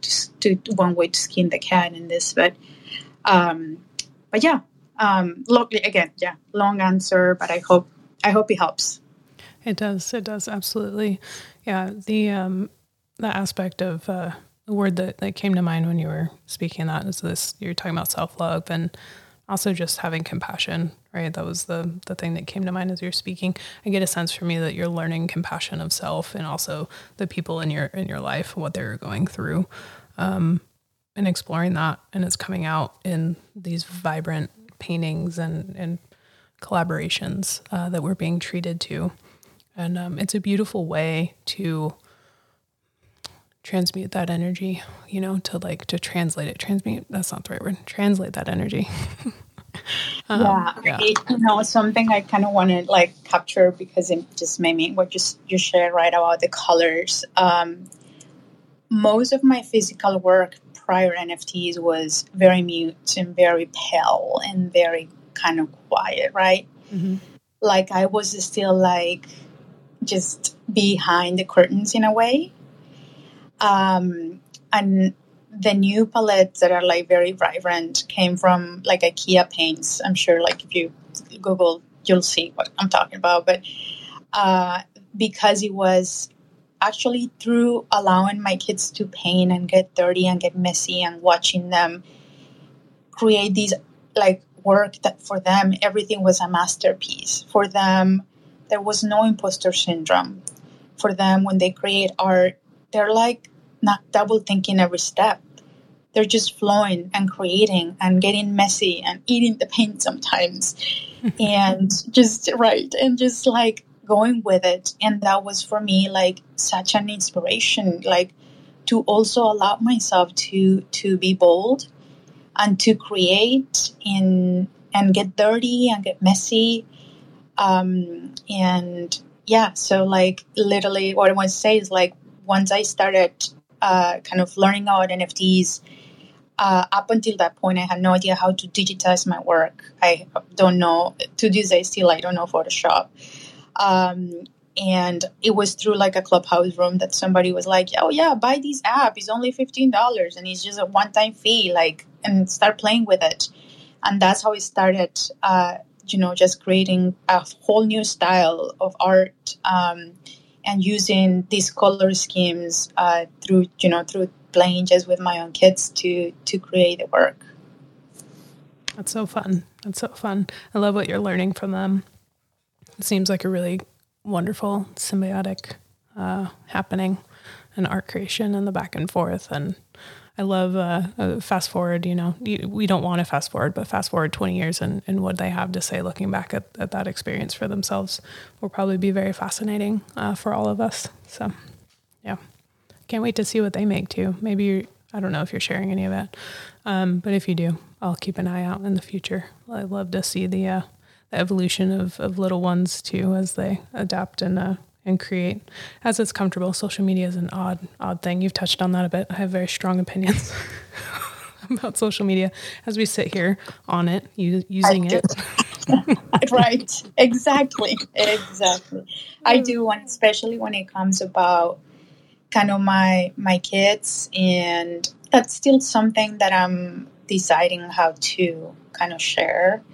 to, to one way to skin the cat in this but um but yeah um, again, yeah, long answer, but I hope I hope it helps. It does. It does absolutely. Yeah, the um, the aspect of uh, the word that, that came to mind when you were speaking that is this. You're talking about self love and also just having compassion, right? That was the the thing that came to mind as you're speaking. I get a sense for me that you're learning compassion of self and also the people in your in your life, what they're going through. Um, and exploring that and it's coming out in these vibrant paintings and, and collaborations uh, that we're being treated to. And um, it's a beautiful way to transmute that energy, you know, to like to translate it. Transmute, that's not the right word. Translate that energy. um, yeah, yeah. It, you know, something I kind of want to like capture because it just made me what just you shared right about the colors. Um, most of my physical work prior NFTs was very mute and very pale and very kind of quiet, right? Mm-hmm. Like I was still like just behind the curtains in a way. Um, and the new palettes that are like very vibrant came from like IKEA paints. I'm sure like if you Google, you'll see what I'm talking about. But uh, because it was actually through allowing my kids to paint and get dirty and get messy and watching them create these like work that for them everything was a masterpiece for them there was no imposter syndrome for them when they create art they're like not double thinking every step they're just flowing and creating and getting messy and eating the paint sometimes. And just right and just like going with it. And that was for me like such an inspiration like to also allow myself to to be bold and to create and and get dirty and get messy. Um and yeah so like literally what i want to say is like once i started uh kind of learning about nfts uh, up until that point, I had no idea how to digitize my work. I don't know to this day still. I don't know Photoshop. Um, and it was through like a clubhouse room that somebody was like, "Oh yeah, buy this app. It's only fifteen dollars, and it's just a one-time fee. Like, and start playing with it." And that's how it started. Uh, you know, just creating a whole new style of art um, and using these color schemes uh, through, you know, through playing just with my own kids to to create the work. That's so fun. That's so fun. I love what you're learning from them. It seems like a really wonderful symbiotic uh, happening and art creation and the back and forth. And I love uh, uh, fast forward, you know, we don't want to fast forward, but fast forward 20 years and, and what they have to say looking back at, at that experience for themselves will probably be very fascinating uh, for all of us. So, can't wait to see what they make too. Maybe I don't know if you're sharing any of that, um, but if you do, I'll keep an eye out in the future. I'd love to see the uh, the evolution of, of little ones too as they adapt and uh, and create as it's comfortable. Social media is an odd odd thing. You've touched on that a bit. I have very strong opinions about social media as we sit here on it, using it. right. Exactly. Exactly. I do one, especially when it comes about kind of my my kids, and that's still something that I'm deciding how to kind of share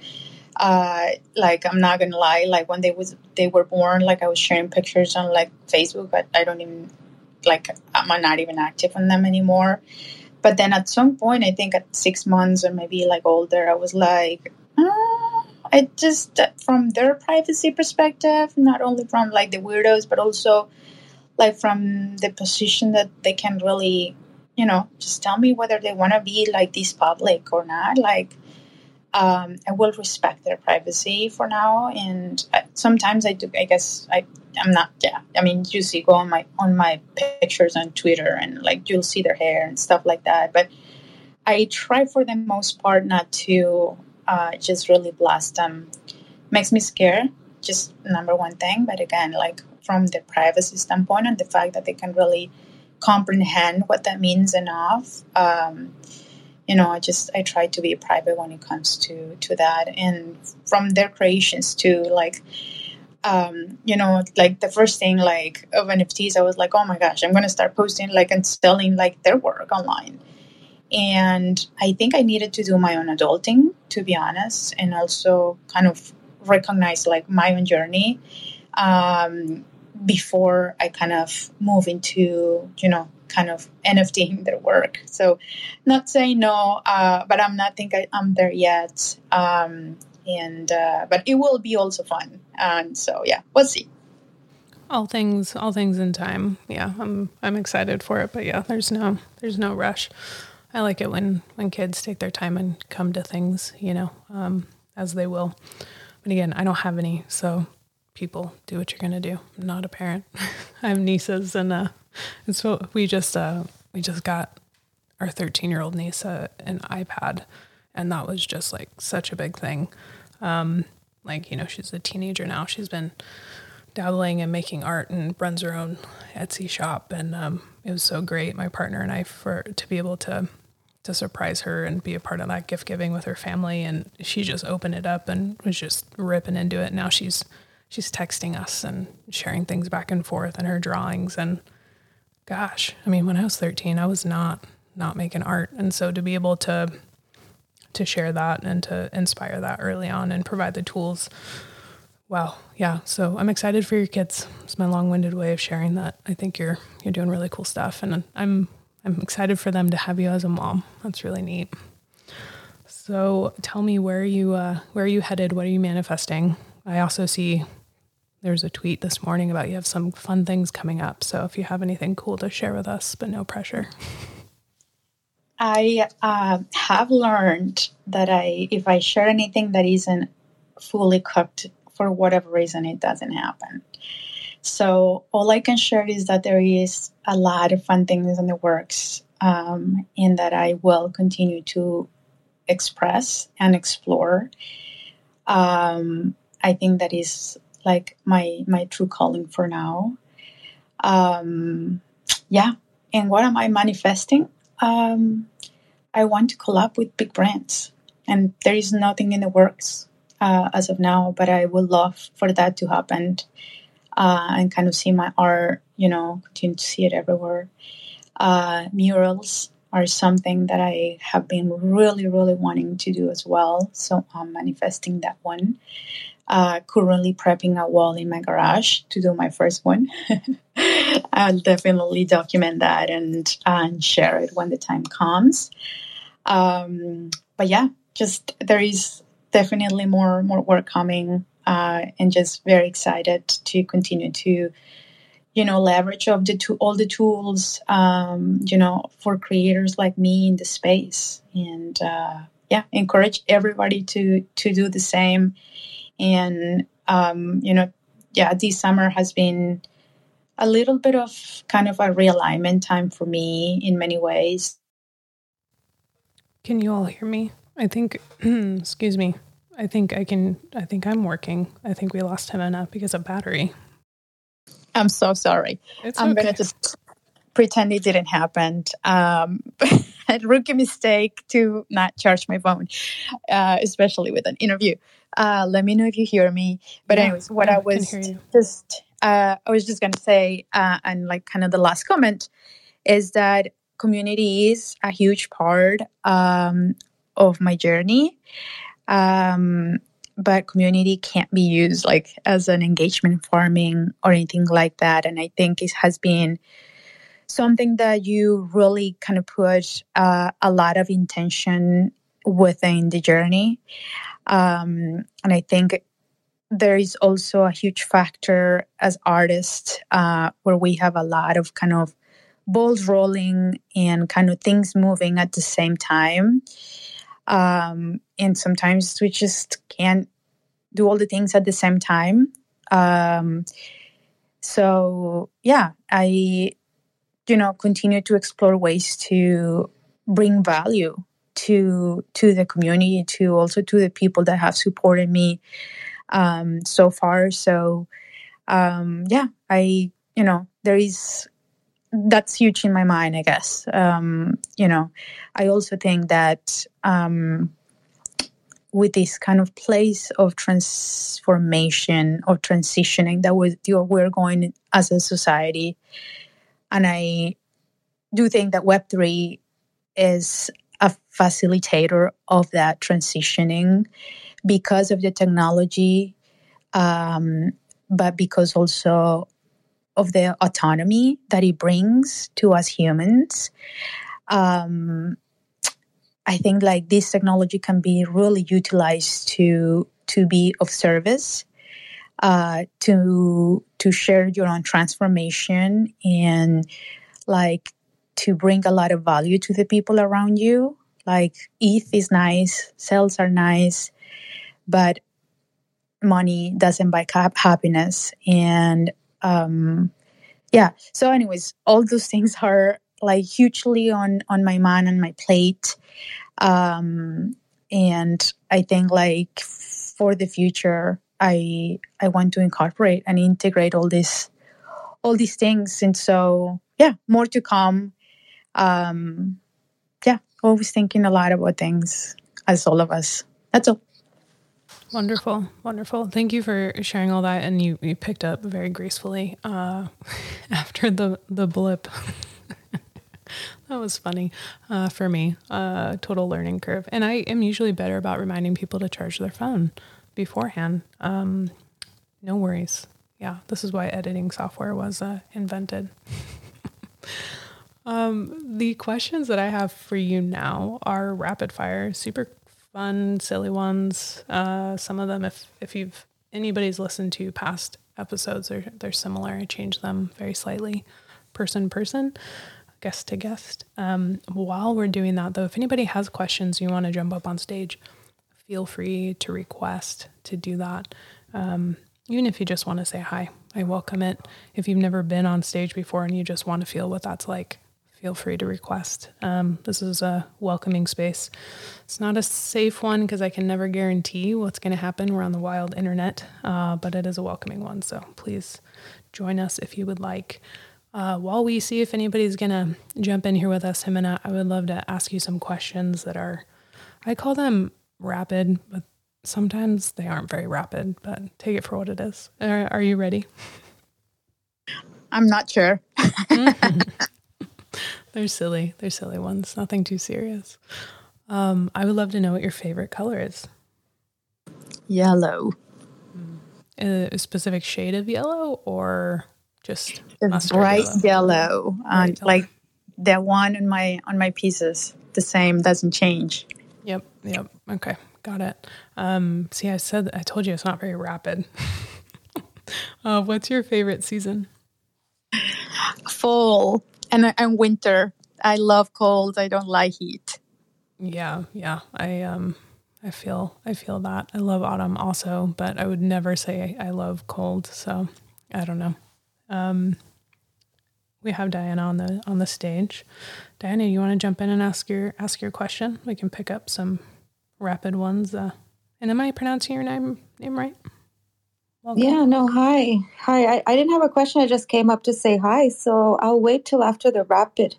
uh, like I'm not gonna lie, like when they was they were born, like I was sharing pictures on like Facebook, but I don't even like I'm not even active on them anymore. But then at some point, I think at six months or maybe like older, I was like, ah, I just from their privacy perspective, not only from like the weirdos, but also like from the position that they can really, you know, just tell me whether they want to be like this public or not. Like, um, I will respect their privacy for now, and I, sometimes I do. I guess I I'm not. Yeah, I mean, you see, go on my on my pictures on Twitter, and like you'll see their hair and stuff like that. But I try for the most part not to uh, just really blast them. Makes me scared. Just number one thing. But again, like from the privacy standpoint and the fact that they can really comprehend what that means enough. Um, you know, I just I try to be private when it comes to to that, and from their creations too, like. Um, you know, like the first thing like of NFTs, I was like, oh my gosh, I'm gonna start posting like and selling like their work online and I think I needed to do my own adulting, to be honest, and also kind of recognize like my own journey um, before I kind of move into, you know, kind of NFTing their work. So, not saying no, uh, but I'm not think I, am there yet. Um, and uh, but it will be also fun. And so, yeah, we'll see. All things, all things in time. Yeah, I'm I'm excited for it. But yeah, there's no there's no rush. I like it when when kids take their time and come to things, you know, um, as they will. But again, I don't have any, so people do what you're gonna do. I'm not a parent. I have nieces, and uh, and so we just uh, we just got our 13 year old niece uh, an iPad, and that was just like such a big thing. Um, like you know, she's a teenager now. She's been dabbling and making art and runs her own Etsy shop, and um, it was so great. My partner and I for to be able to to surprise her and be a part of that gift giving with her family. And she just opened it up and was just ripping into it. Now she's she's texting us and sharing things back and forth and her drawings. And gosh, I mean, when I was 13, I was not not making art. And so to be able to to share that and to inspire that early on and provide the tools. Wow. Yeah. So I'm excited for your kids. It's my long-winded way of sharing that. I think you're you're doing really cool stuff and I'm I'm excited for them to have you as a mom. That's really neat. So tell me where you uh, where are you headed? What are you manifesting? I also see there's a tweet this morning about you have some fun things coming up. So if you have anything cool to share with us, but no pressure. I uh, have learned that I if I share anything that isn't fully cooked for whatever reason, it doesn't happen. So all I can share is that there is a lot of fun things in the works, um, and that I will continue to express and explore. Um, I think that is like my my true calling for now. Um, yeah, and what am I manifesting? Um, I want to collab with big brands, and there is nothing in the works uh, as of now, but I would love for that to happen uh, and kind of see my art, you know, continue to see it everywhere. Uh, murals are something that I have been really, really wanting to do as well. So I'm manifesting that one. Uh, currently prepping a wall in my garage to do my first one. I'll definitely document that and, and share it when the time comes. Um, but yeah, just there is definitely more more work coming uh, and just very excited to continue to you know leverage of the to all the tools um, you know for creators like me in the space and uh, yeah encourage everybody to to do the same and um, you know yeah this summer has been a little bit of kind of a realignment time for me in many ways can you all hear me i think excuse me I think I can. I think I'm working. I think we lost him enough because of battery. I'm so sorry. It's I'm okay. gonna just pretend it didn't happen. Um, a rookie mistake to not charge my phone, uh, especially with an interview. Uh, let me know if you hear me. But yeah, anyways, what yeah, I was just uh, I was just gonna say, uh, and like kind of the last comment is that community is a huge part um, of my journey um, but community can't be used like as an engagement farming or anything like that. And I think it has been something that you really kind of put uh, a lot of intention within the journey. Um, and I think there is also a huge factor as artists uh, where we have a lot of kind of balls rolling and kind of things moving at the same time. Um, and sometimes we just can't do all the things at the same time. Um, so yeah, I, you know, continue to explore ways to bring value to to the community, to also to the people that have supported me um, so far. So um, yeah, I, you know, there is that's huge in my mind, I guess. Um, you know, I also think that um, with this kind of place of transformation or transitioning that we, we're going as a society, and I do think that Web3 is a facilitator of that transitioning because of the technology, um, but because also of the autonomy that it brings to us humans. Um, I think like this technology can be really utilized to to be of service, uh, to to share your own transformation and like to bring a lot of value to the people around you. Like ETH is nice, sales are nice, but money doesn't buy happiness and um, yeah. So, anyways, all those things are like hugely on on my mind and my plate. Um, and I think like for the future, I I want to incorporate and integrate all this all these things. And so, yeah, more to come. Um, yeah, always thinking a lot about things as all of us. That's all. Wonderful, wonderful. Thank you for sharing all that, and you, you picked up very gracefully uh, after the the blip. that was funny uh, for me. Uh, total learning curve, and I am usually better about reminding people to charge their phone beforehand. Um, no worries. Yeah, this is why editing software was uh, invented. um, the questions that I have for you now are rapid fire, super fun, silly ones. Uh, some of them, if if you've anybody's listened to past episodes, they're they're similar. I change them very slightly, person person, guest to guest. Um, while we're doing that, though, if anybody has questions, you want to jump up on stage, feel free to request to do that. Um, even if you just want to say hi, I welcome it. If you've never been on stage before and you just want to feel what that's like, feel free to request. Um, this is a welcoming space. It's not a safe one because I can never guarantee what's going to happen. We're on the wild internet, uh, but it is a welcoming one. So please join us if you would like. Uh, while we see if anybody's going to jump in here with us, Jimena, I would love to ask you some questions that are, I call them rapid, but sometimes they aren't very rapid, but take it for what it is. Are, are you ready? I'm not sure. mm-hmm. They're silly. They're silly ones. Nothing too serious. Um, I would love to know what your favorite color is. Yellow. Mm. A specific shade of yellow or just bright yellow, yellow. Bright yellow. like the one on my on my pieces. The same doesn't change. Yep. Yep. Okay. Got it. Um, see, I said I told you it's not very rapid. uh, what's your favorite season? Fall and and winter. I love cold. I don't like heat. Yeah, yeah. I um I feel I feel that. I love autumn also, but I would never say I love cold. So I don't know. Um, we have Diana on the on the stage. Diana, you want to jump in and ask your ask your question? We can pick up some rapid ones. Uh, and am I pronouncing your name name right? Welcome. Yeah, no, hi. Hi. I, I didn't have a question. I just came up to say hi. So I'll wait till after the rapid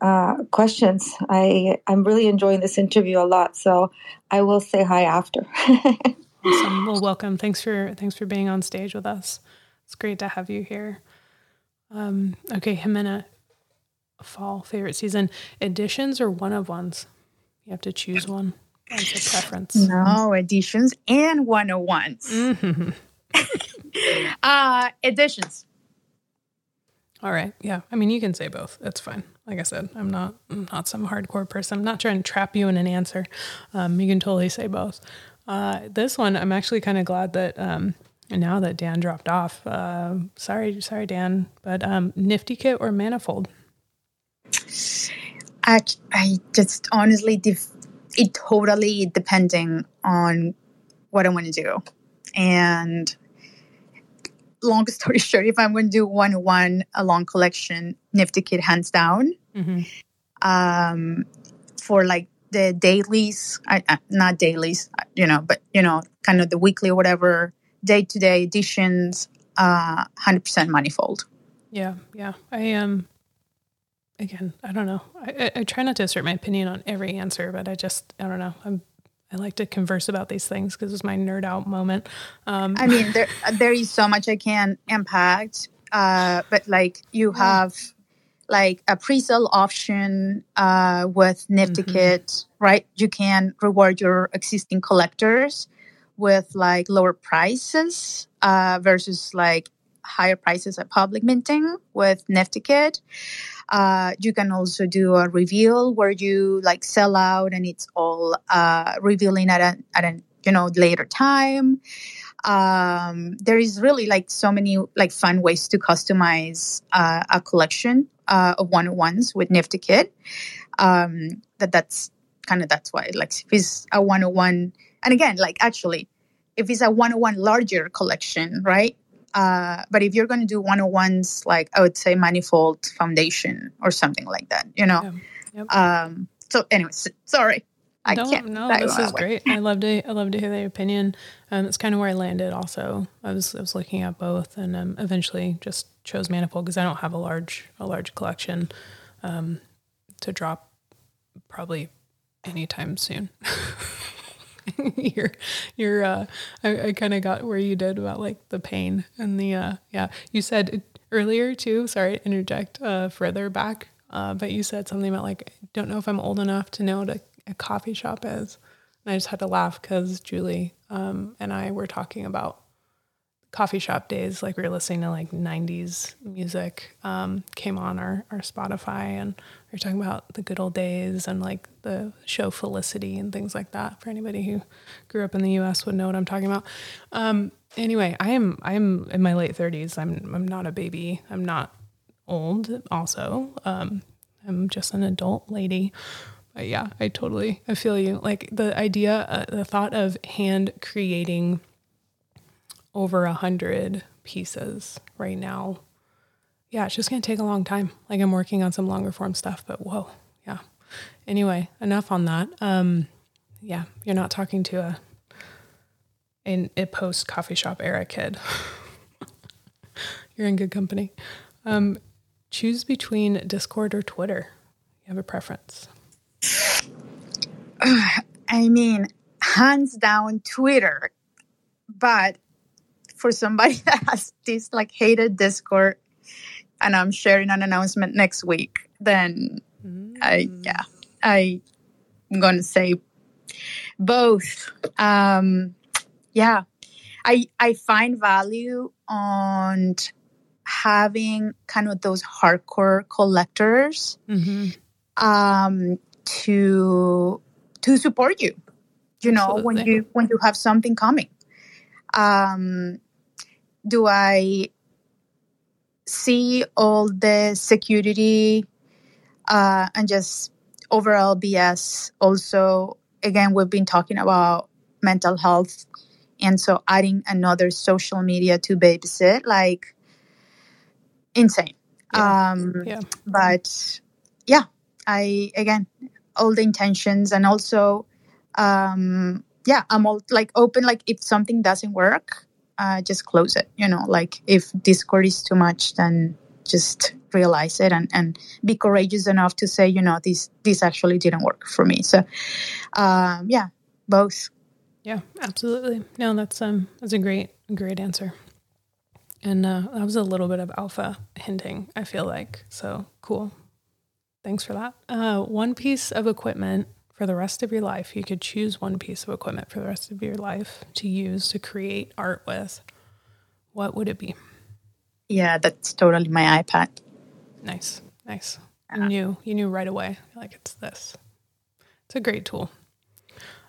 uh, questions. I, I'm really enjoying this interview a lot. So I will say hi after. awesome. Well, welcome. Thanks for, thanks for being on stage with us. It's great to have you here. Um, okay, Jimena, fall favorite season editions or one of ones? You have to choose one. What's your preference? No, editions and one of ones. Mm-hmm. uh, editions. All right. Yeah. I mean, you can say both. It's fine. Like I said, I'm not I'm not some hardcore person. I'm not trying to trap you in an answer. Um, you can totally say both. Uh, this one, I'm actually kind of glad that um, now that Dan dropped off. Uh, sorry, sorry, Dan, but um, Nifty Kit or Manifold? I, I just honestly, def- it totally depending on what I want to do. And long story short, if I'm going to do one one a long collection, Nifty Kit hands down. Mm-hmm. Um, for like the dailies, I, I, not dailies, you know, but you know, kind of the weekly or whatever, day to day editions, uh, hundred percent manifold. Yeah, yeah. I am. Um, again, I don't know. I, I, I try not to assert my opinion on every answer, but I just, I don't know. I'm I like to converse about these things because it's my nerd out moment. Um, I mean, there there is so much I can impact, uh, but like you have like a pre-sale option uh, with Nifty mm-hmm. Right? You can reward your existing collectors with like lower prices uh, versus like higher prices at public minting with Nifty Kit. Uh, you can also do a reveal where you like sell out and it's all uh, revealing at a, at a you know later time. Um, there is really like so many like fun ways to customize uh, a collection uh, of one on ones with Nifty Kit. Um, that that's kind of that's why like if it's a one on one, and again like actually if it's a one on one larger collection, right? Uh, but if you're going to do one on ones, like I would say Manifold Foundation or something like that, you know. Yeah. Yep. Um, so, anyways, sorry. I no, can't. No, this is great. I love to. I love to hear their opinion. Um, it's kind of where I landed. Also, I was I was looking at both, and um, eventually just chose Manifold because I don't have a large a large collection um, to drop probably anytime soon. you're you're uh I, I kind of got where you did about like the pain and the uh yeah. You said earlier too sorry interject uh further back uh but you said something about like I don't know if I'm old enough to know what a, a coffee shop is. And I just had to laugh because Julie um and I were talking about coffee shop days, like we were listening to like 90s music, um, came on our, our Spotify and we are talking about the good old days and like the show Felicity and things like that. For anybody who grew up in the US would know what I'm talking about. Um, anyway, I am, I am in my late 30s. I'm, I'm not a baby. I'm not old also. Um, I'm just an adult lady. But yeah, I totally, I feel you. Like the idea, uh, the thought of hand creating over a hundred pieces right now. Yeah, it's just gonna take a long time. Like I'm working on some longer form stuff, but whoa, yeah. Anyway, enough on that. Um, yeah, you're not talking to a in a post coffee shop era kid. you're in good company. Um, choose between Discord or Twitter. You have a preference? I mean, hands down Twitter, but for somebody that has this like hated Discord and I'm sharing an announcement next week, then mm. I yeah, I I'm gonna say both. Um yeah. I I find value on having kind of those hardcore collectors mm-hmm. um to to support you you know Absolutely. when you when you have something coming um do I see all the security uh, and just overall BS? Also, again, we've been talking about mental health. And so adding another social media to babysit, like insane. Yeah. Um, yeah. But yeah, I, again, all the intentions and also, um, yeah, I'm all like open, like if something doesn't work, uh, just close it. You know, like if Discord is too much, then just realize it and, and be courageous enough to say, you know, this this actually didn't work for me. So, um, yeah, both. Yeah, absolutely. No, that's um that's a great great answer. And uh, that was a little bit of alpha hinting. I feel like so cool. Thanks for that. Uh, one piece of equipment for the rest of your life, you could choose one piece of equipment for the rest of your life to use to create art with, what would it be? Yeah, that's totally my iPad. Nice, nice. Yeah. You knew, you knew right away. Like it's this. It's a great tool.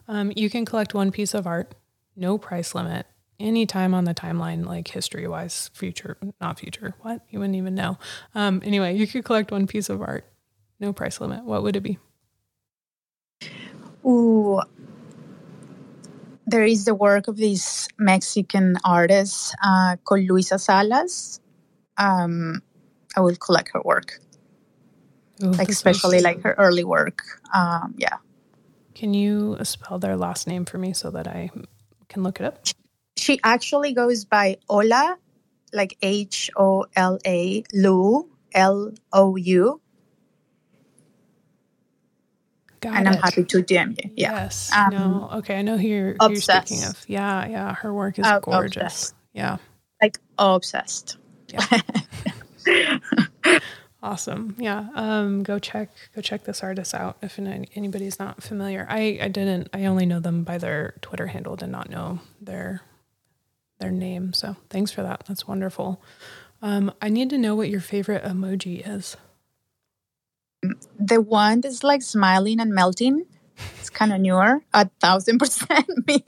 Um, you can collect one piece of art, no price limit, anytime on the timeline, like history wise, future, not future. What? You wouldn't even know. Um, anyway, you could collect one piece of art, no price limit. What would it be? Ooh, there is the work of this Mexican artist uh, called Luisa Salas. Um, I will collect her work, Ooh, like especially like her early work. Um, yeah. Can you spell their last name for me so that I can look it up? She actually goes by Ola, like H O L A, Lou, L O U. Got and it. I'm happy to DM you. Yeah. Yes. Um, no. Okay. I know who you're, who you're, speaking of. Yeah. Yeah. Her work is uh, gorgeous. Obsessed. Yeah. Like obsessed. Yeah. awesome. Yeah. Um, go check, go check this artist out. If anybody's not familiar, I, I didn't, I only know them by their Twitter handle, did not know their, their name. So thanks for that. That's wonderful. Um, I need to know what your favorite emoji is the one that's like smiling and melting. It's kind of newer a thousand percent me.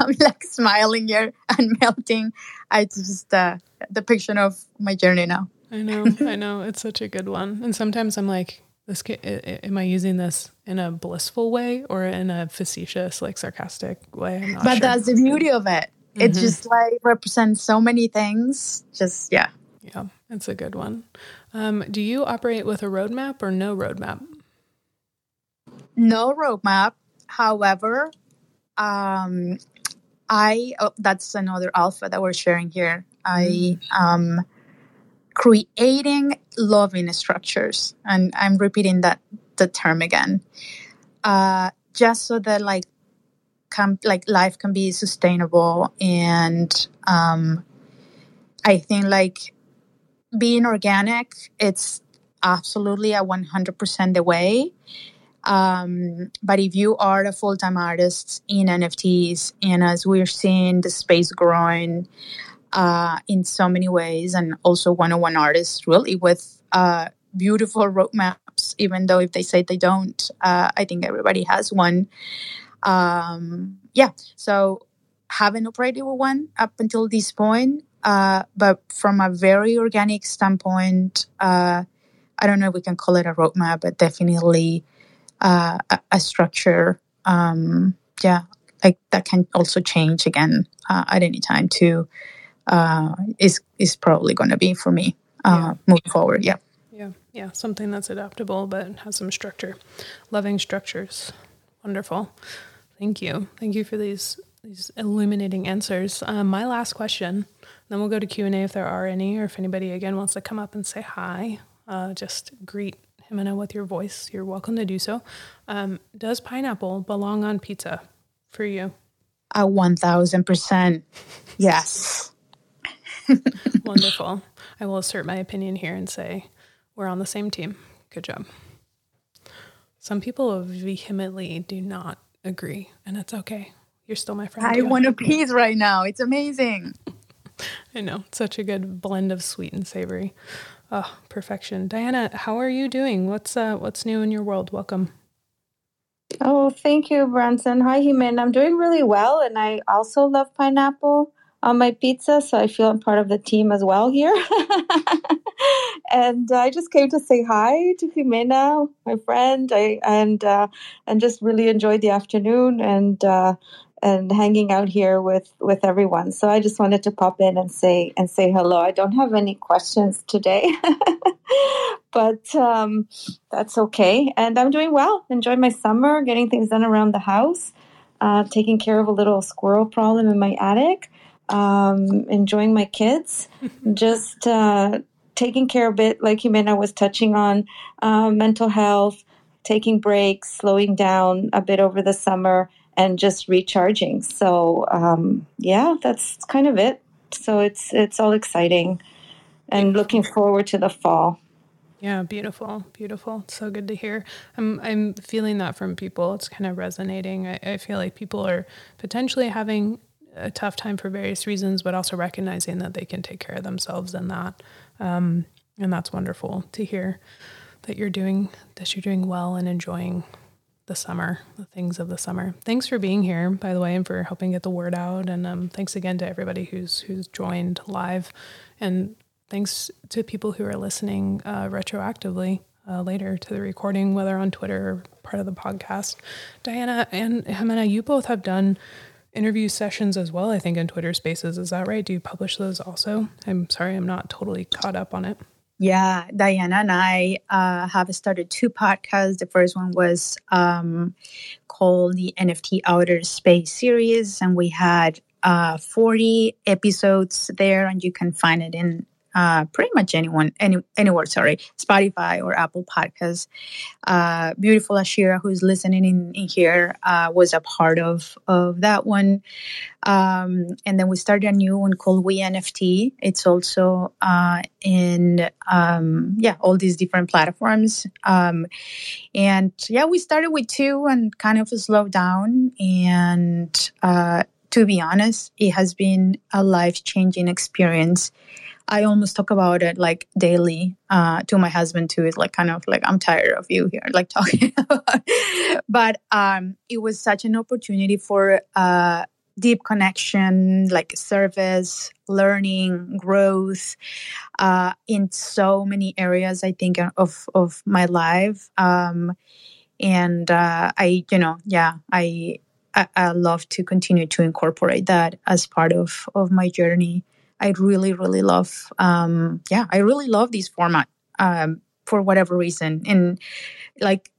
I'm like smiling here and melting. I just uh the picture of my journey now. I know i know. It's such a good one. And sometimes i'm like this am i using this in a blissful way or in a facetious like sarcastic way? But sure. that's the beauty of it. Mm-hmm. it just like represents so many things. Just yeah yeah it's a good one um, do you operate with a roadmap or no roadmap? No roadmap. However, um, I oh, that's another alpha that we're sharing here. I mm. um, creating loving structures, and I'm repeating that the term again, uh, just so that like can like life can be sustainable and um, I think like being organic, it's absolutely a 100% the way. Um, but if you are a full time artist in NFTs, and as we're seeing the space growing uh, in so many ways, and also one on one artists really with uh, beautiful roadmaps, even though if they say they don't, uh, I think everybody has one. Um, yeah, so haven't operated with one up until this point. Uh, but from a very organic standpoint, uh, I don't know if we can call it a roadmap, but definitely uh, a, a, structure. Um, yeah, like that can also change again uh, at any time too. Uh, is is probably going to be for me uh, yeah. moving forward. Yeah. Yeah, yeah, something that's adaptable but has some structure. Loving structures, wonderful. Thank you, thank you for these these illuminating answers. my last question then we'll go to Q&A if there are any, or if anybody, again, wants to come up and say hi, uh, just greet Jimena with your voice. You're welcome to do so. Um, does pineapple belong on pizza for you? A 1000%. Yes. Wonderful. I will assert my opinion here and say we're on the same team. Good job. Some people vehemently do not agree, and it's okay. You're still my friend. I too. want a piece right now. It's amazing. I know. Such a good blend of sweet and savory. Oh, perfection. Diana, how are you doing? What's uh what's new in your world? Welcome. Oh, thank you, Branson. Hi, Human. I'm doing really well, and I also love pineapple on my pizza, so I feel I'm part of the team as well here. and I just came to say hi to Jimena, my friend, I, and uh, and just really enjoyed the afternoon and uh, and hanging out here with with everyone. So I just wanted to pop in and say and say hello. I don't have any questions today, but um, that's okay. And I'm doing well. Enjoying my summer, getting things done around the house, uh, taking care of a little squirrel problem in my attic, um, enjoying my kids, just uh, taking care of it. Like Jimena was touching on, uh, mental health. Taking breaks, slowing down a bit over the summer, and just recharging. So um, yeah, that's kind of it. So it's it's all exciting, and looking forward to the fall. Yeah, beautiful, beautiful. So good to hear. I'm I'm feeling that from people. It's kind of resonating. I, I feel like people are potentially having a tough time for various reasons, but also recognizing that they can take care of themselves in that. Um, and that's wonderful to hear that you're doing that you're doing well and enjoying the summer, the things of the summer. Thanks for being here, by the way, and for helping get the word out. And um, thanks again to everybody who's who's joined live, and thanks to people who are listening uh, retroactively uh, later to the recording, whether on Twitter or part of the podcast. Diana and Jimena, you both have done interview sessions as well, I think, in Twitter Spaces. Is that right? Do you publish those also? I'm sorry, I'm not totally caught up on it. Yeah, Diana and I uh, have started two podcasts. The first one was um, called the NFT Outer Space series, and we had uh, 40 episodes there, and you can find it in uh, pretty much anyone, any, anywhere, sorry, Spotify or Apple Podcasts. Uh, beautiful Ashira, who's listening in, in here, uh, was a part of, of that one. Um, and then we started a new one called We NFT. It's also uh, in, um, yeah, all these different platforms. Um, and yeah, we started with two and kind of slowed down. And uh, to be honest, it has been a life changing experience I almost talk about it like daily uh, to my husband too. It's like kind of like I'm tired of you here, like talking. About but um, it was such an opportunity for uh, deep connection, like service, learning, growth uh, in so many areas. I think of of my life, um, and uh, I, you know, yeah, I, I I love to continue to incorporate that as part of of my journey. I really, really love, um, yeah, I really love this format um, for whatever reason. And like,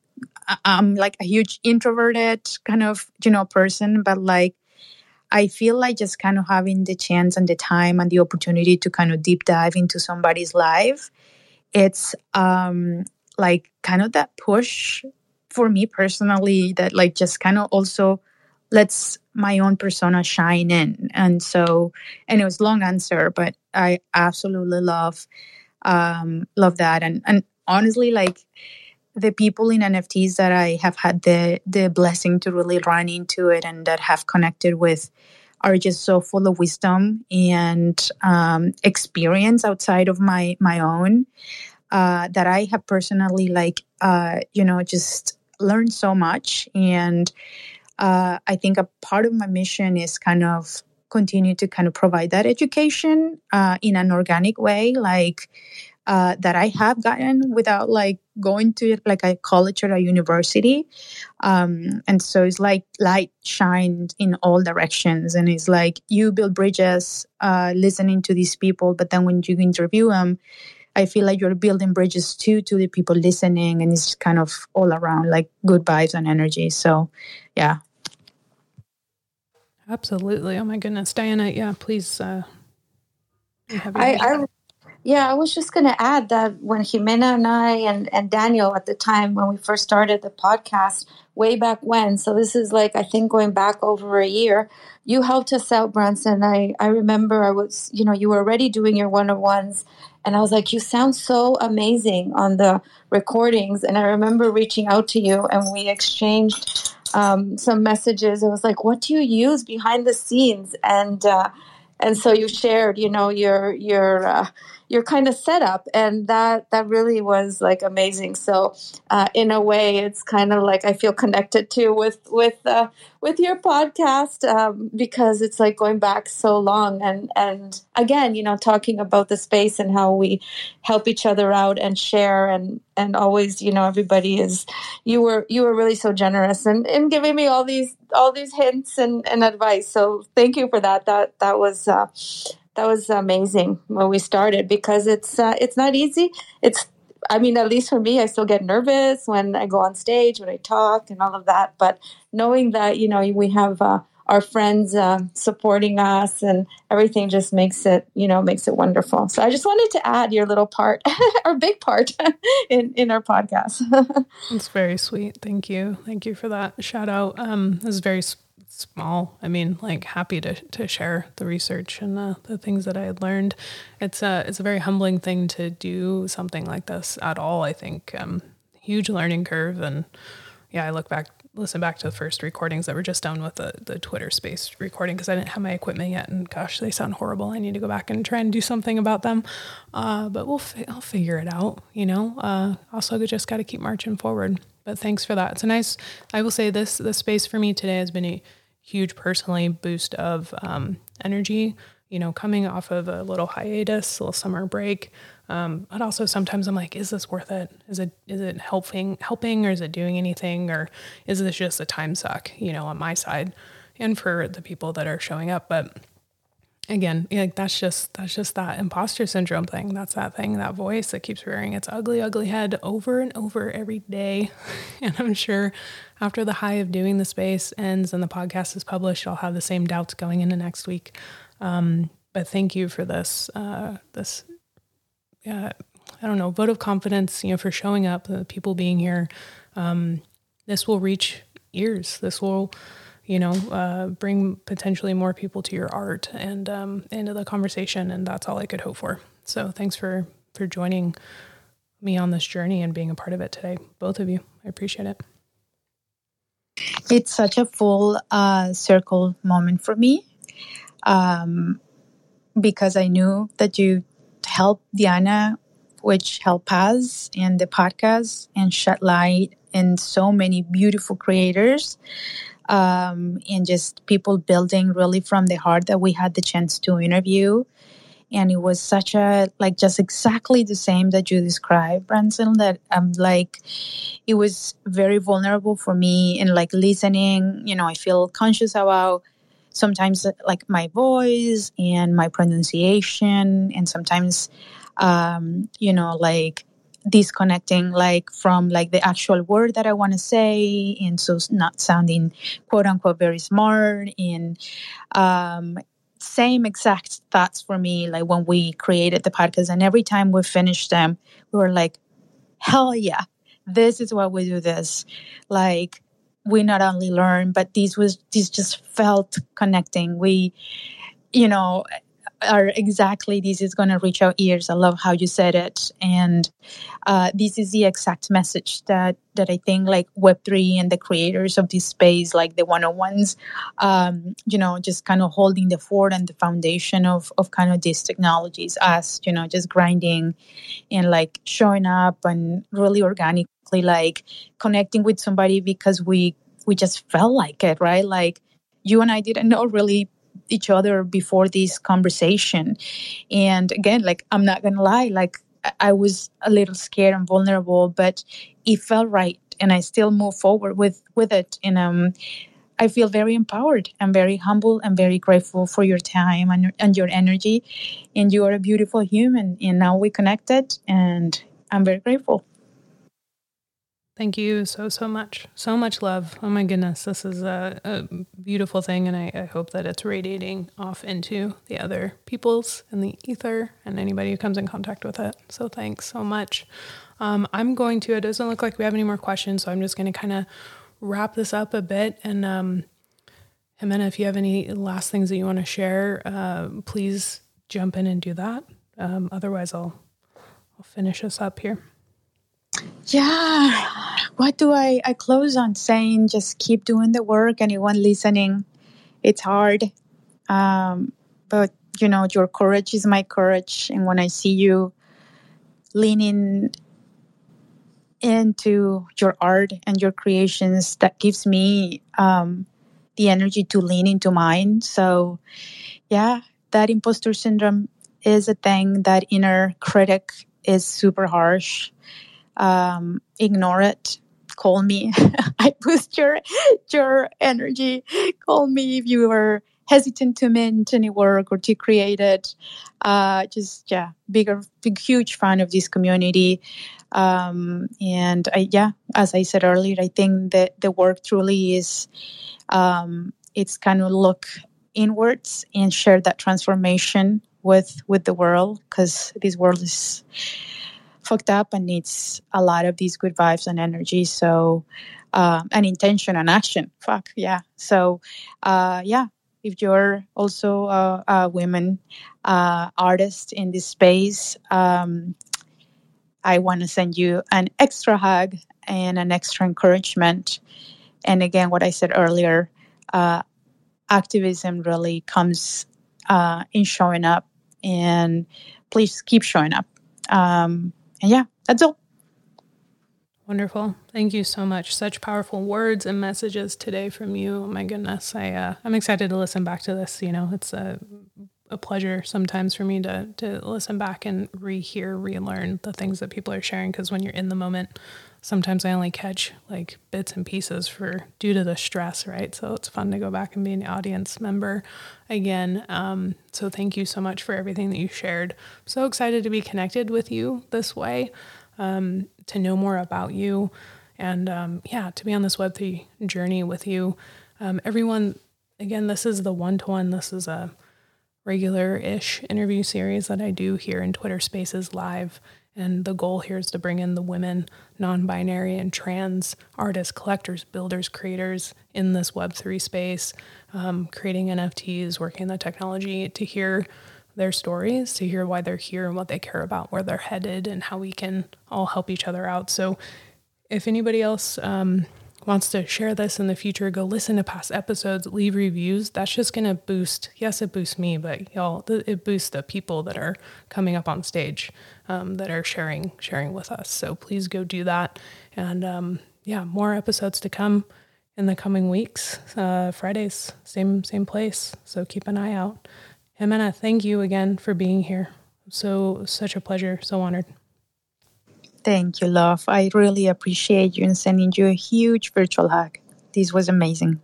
I'm like a huge introverted kind of, you know, person, but like, I feel like just kind of having the chance and the time and the opportunity to kind of deep dive into somebody's life. It's um, like kind of that push for me personally that like just kind of also lets my own persona shine in. And so, and it was long answer, but I absolutely love, um, love that. And, and honestly, like the people in NFTs that I have had the, the blessing to really run into it and that have connected with are just so full of wisdom and, um, experience outside of my, my own, uh, that I have personally like, uh, you know, just learned so much and, uh, I think a part of my mission is kind of continue to kind of provide that education uh, in an organic way, like uh, that I have gotten without like going to like a college or a university. Um, and so it's like light shined in all directions. And it's like you build bridges uh, listening to these people, but then when you interview them, I feel like you're building bridges too to the people listening, and it's kind of all around like good vibes and energy. So, yeah, Absolutely. Oh my goodness, Diana. Yeah, please. Uh, I, I, yeah, I was just going to add that when Jimena and I and, and Daniel at the time when we first started the podcast way back when, so this is like I think going back over a year, you helped us out, Branson. I I remember I was you know you were already doing your one on ones, and I was like, you sound so amazing on the recordings, and I remember reaching out to you and we exchanged um, some messages. It was like, what do you use behind the scenes? And uh, and so you shared, you know, your your uh, your kind of setup, and that that really was like amazing. So uh, in a way, it's kind of like I feel connected to with with uh, with your podcast um, because it's like going back so long, and and again, you know, talking about the space and how we help each other out and share, and and always, you know, everybody is. You were you were really so generous and in giving me all these all these hints and, and advice. So thank you for that. That that was uh, that was amazing when we started because it's uh, it's not easy. It's I mean, at least for me, I still get nervous when I go on stage, when I talk, and all of that. But knowing that you know we have uh, our friends uh, supporting us and everything just makes it you know makes it wonderful. So i just wanted to add your little part our big part in in our podcast. It's very sweet. Thank you. Thank you for that shout out. Um this is very small i mean like happy to to share the research and the, the things that i had learned it's a it's a very humbling thing to do something like this at all i think um huge learning curve and yeah, I look back listen back to the first recordings that were just done with the, the Twitter space recording because I didn't have my equipment yet. And gosh, they sound horrible. I need to go back and try and do something about them. Uh, but we'll, fi- I'll figure it out, you know? Uh, also just got to keep marching forward. But thanks for that. It's a nice, I will say this, the space for me today has been a huge personally boost of um, energy, you know, coming off of a little hiatus, a little summer break. Um, but also sometimes I'm like, is this worth it? Is it is it helping helping or is it doing anything or is this just a time suck? You know, on my side, and for the people that are showing up. But again, like that's just that's just that imposter syndrome thing. That's that thing, that voice that keeps rearing its ugly, ugly head over and over every day. And I'm sure after the high of doing the space ends and the podcast is published, I'll have the same doubts going into next week. Um, but thank you for this uh, this uh, I don't know, vote of confidence, you know, for showing up, the people being here. Um, this will reach ears. This will, you know, uh, bring potentially more people to your art and um, into the conversation, and that's all I could hope for. So thanks for for joining me on this journey and being a part of it today, both of you. I appreciate it. It's such a full uh, circle moment for me um, because I knew that you helped Diana, which helped us in the podcast and shed light in so many beautiful creators um, and just people building really from the heart that we had the chance to interview. And it was such a, like, just exactly the same that you described, Branson, that I'm like, it was very vulnerable for me and like listening, you know, I feel conscious about sometimes like my voice and my pronunciation and sometimes um, you know like disconnecting like from like the actual word that i want to say and so not sounding quote unquote very smart and um, same exact thoughts for me like when we created the podcast and every time we finished them we were like hell yeah this is why we do this like we not only learn, but this was this just felt connecting. We, you know, are exactly this is going to reach our ears. I love how you said it, and uh, this is the exact message that that I think like Web three and the creators of this space, like the one on ones, um, you know, just kind of holding the fort and the foundation of of kind of these technologies, Us, you know, just grinding and like showing up and really organically, like connecting with somebody because we we just felt like it, right? Like you and I didn't know really each other before this conversation. And again, like I'm not gonna lie, like I was a little scared and vulnerable, but it felt right and I still move forward with with it. And um I feel very empowered. I'm very humble and very grateful for your time and, and your energy. And you are a beautiful human. And now we connected and I'm very grateful. Thank you so, so much. So much love. Oh my goodness. This is a, a beautiful thing. And I, I, hope that it's radiating off into the other peoples in the ether and anybody who comes in contact with it. So thanks so much. Um, I'm going to, it doesn't look like we have any more questions. So I'm just going to kind of wrap this up a bit. And um, Jimena, if you have any last things that you want to share, uh, please jump in and do that. Um, otherwise, I'll, I'll finish us up here. Yeah. What do I, I close on saying? Just keep doing the work. Anyone listening, it's hard. Um, but, you know, your courage is my courage. And when I see you leaning into your art and your creations, that gives me um, the energy to lean into mine. So, yeah, that imposter syndrome is a thing. That inner critic is super harsh um, ignore it call me. I boost your your energy. Call me if you are hesitant to mint any work or to create it. Uh, just yeah bigger big huge fan of this community. Um, and I, yeah as i said earlier i think that the work truly is um, it's kind of look inwards and share that transformation with with the world because this world is fucked up and needs a lot of these good vibes and energy. So, uh, intention and action. Fuck yeah. So, uh, yeah. If you're also a, a women uh, artist in this space, um, I want to send you an extra hug and an extra encouragement and again, what I said earlier, uh, activism really comes uh, in showing up, and please keep showing up. Um, and yeah, that's all. Wonderful. Thank you so much. Such powerful words and messages today from you. Oh my goodness. I uh, I'm excited to listen back to this. You know, it's a a pleasure sometimes for me to to listen back and rehear, relearn the things that people are sharing because when you're in the moment, sometimes I only catch like bits and pieces for due to the stress, right? So it's fun to go back and be an audience member again. Um, so thank you so much for everything that you shared. I'm so excited to be connected with you this way um, to know more about you, and um, yeah, to be on this Web3 journey with you. Um, everyone, again, this is the one to one. This is a regular ish interview series that I do here in Twitter Spaces live. And the goal here is to bring in the women, non binary, and trans artists, collectors, builders, creators in this Web3 space, um, creating NFTs, working the technology to hear their stories, to hear why they're here and what they care about, where they're headed, and how we can all help each other out. So, if anybody else um, wants to share this in the future, go listen to past episodes, leave reviews. That's just going to boost, yes, it boosts me, but y'all, it boosts the people that are coming up on stage um, that are sharing, sharing with us. So please go do that. And um, yeah, more episodes to come in the coming weeks. Uh, Fridays, same, same place. So keep an eye out. Jimena, thank you again for being here. So, such a pleasure. So honored. Thank you, love. I really appreciate you and sending you a huge virtual hug. This was amazing.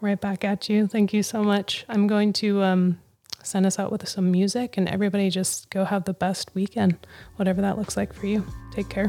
Right back at you. Thank you so much. I'm going to um, send us out with some music, and everybody just go have the best weekend, whatever that looks like for you. Take care.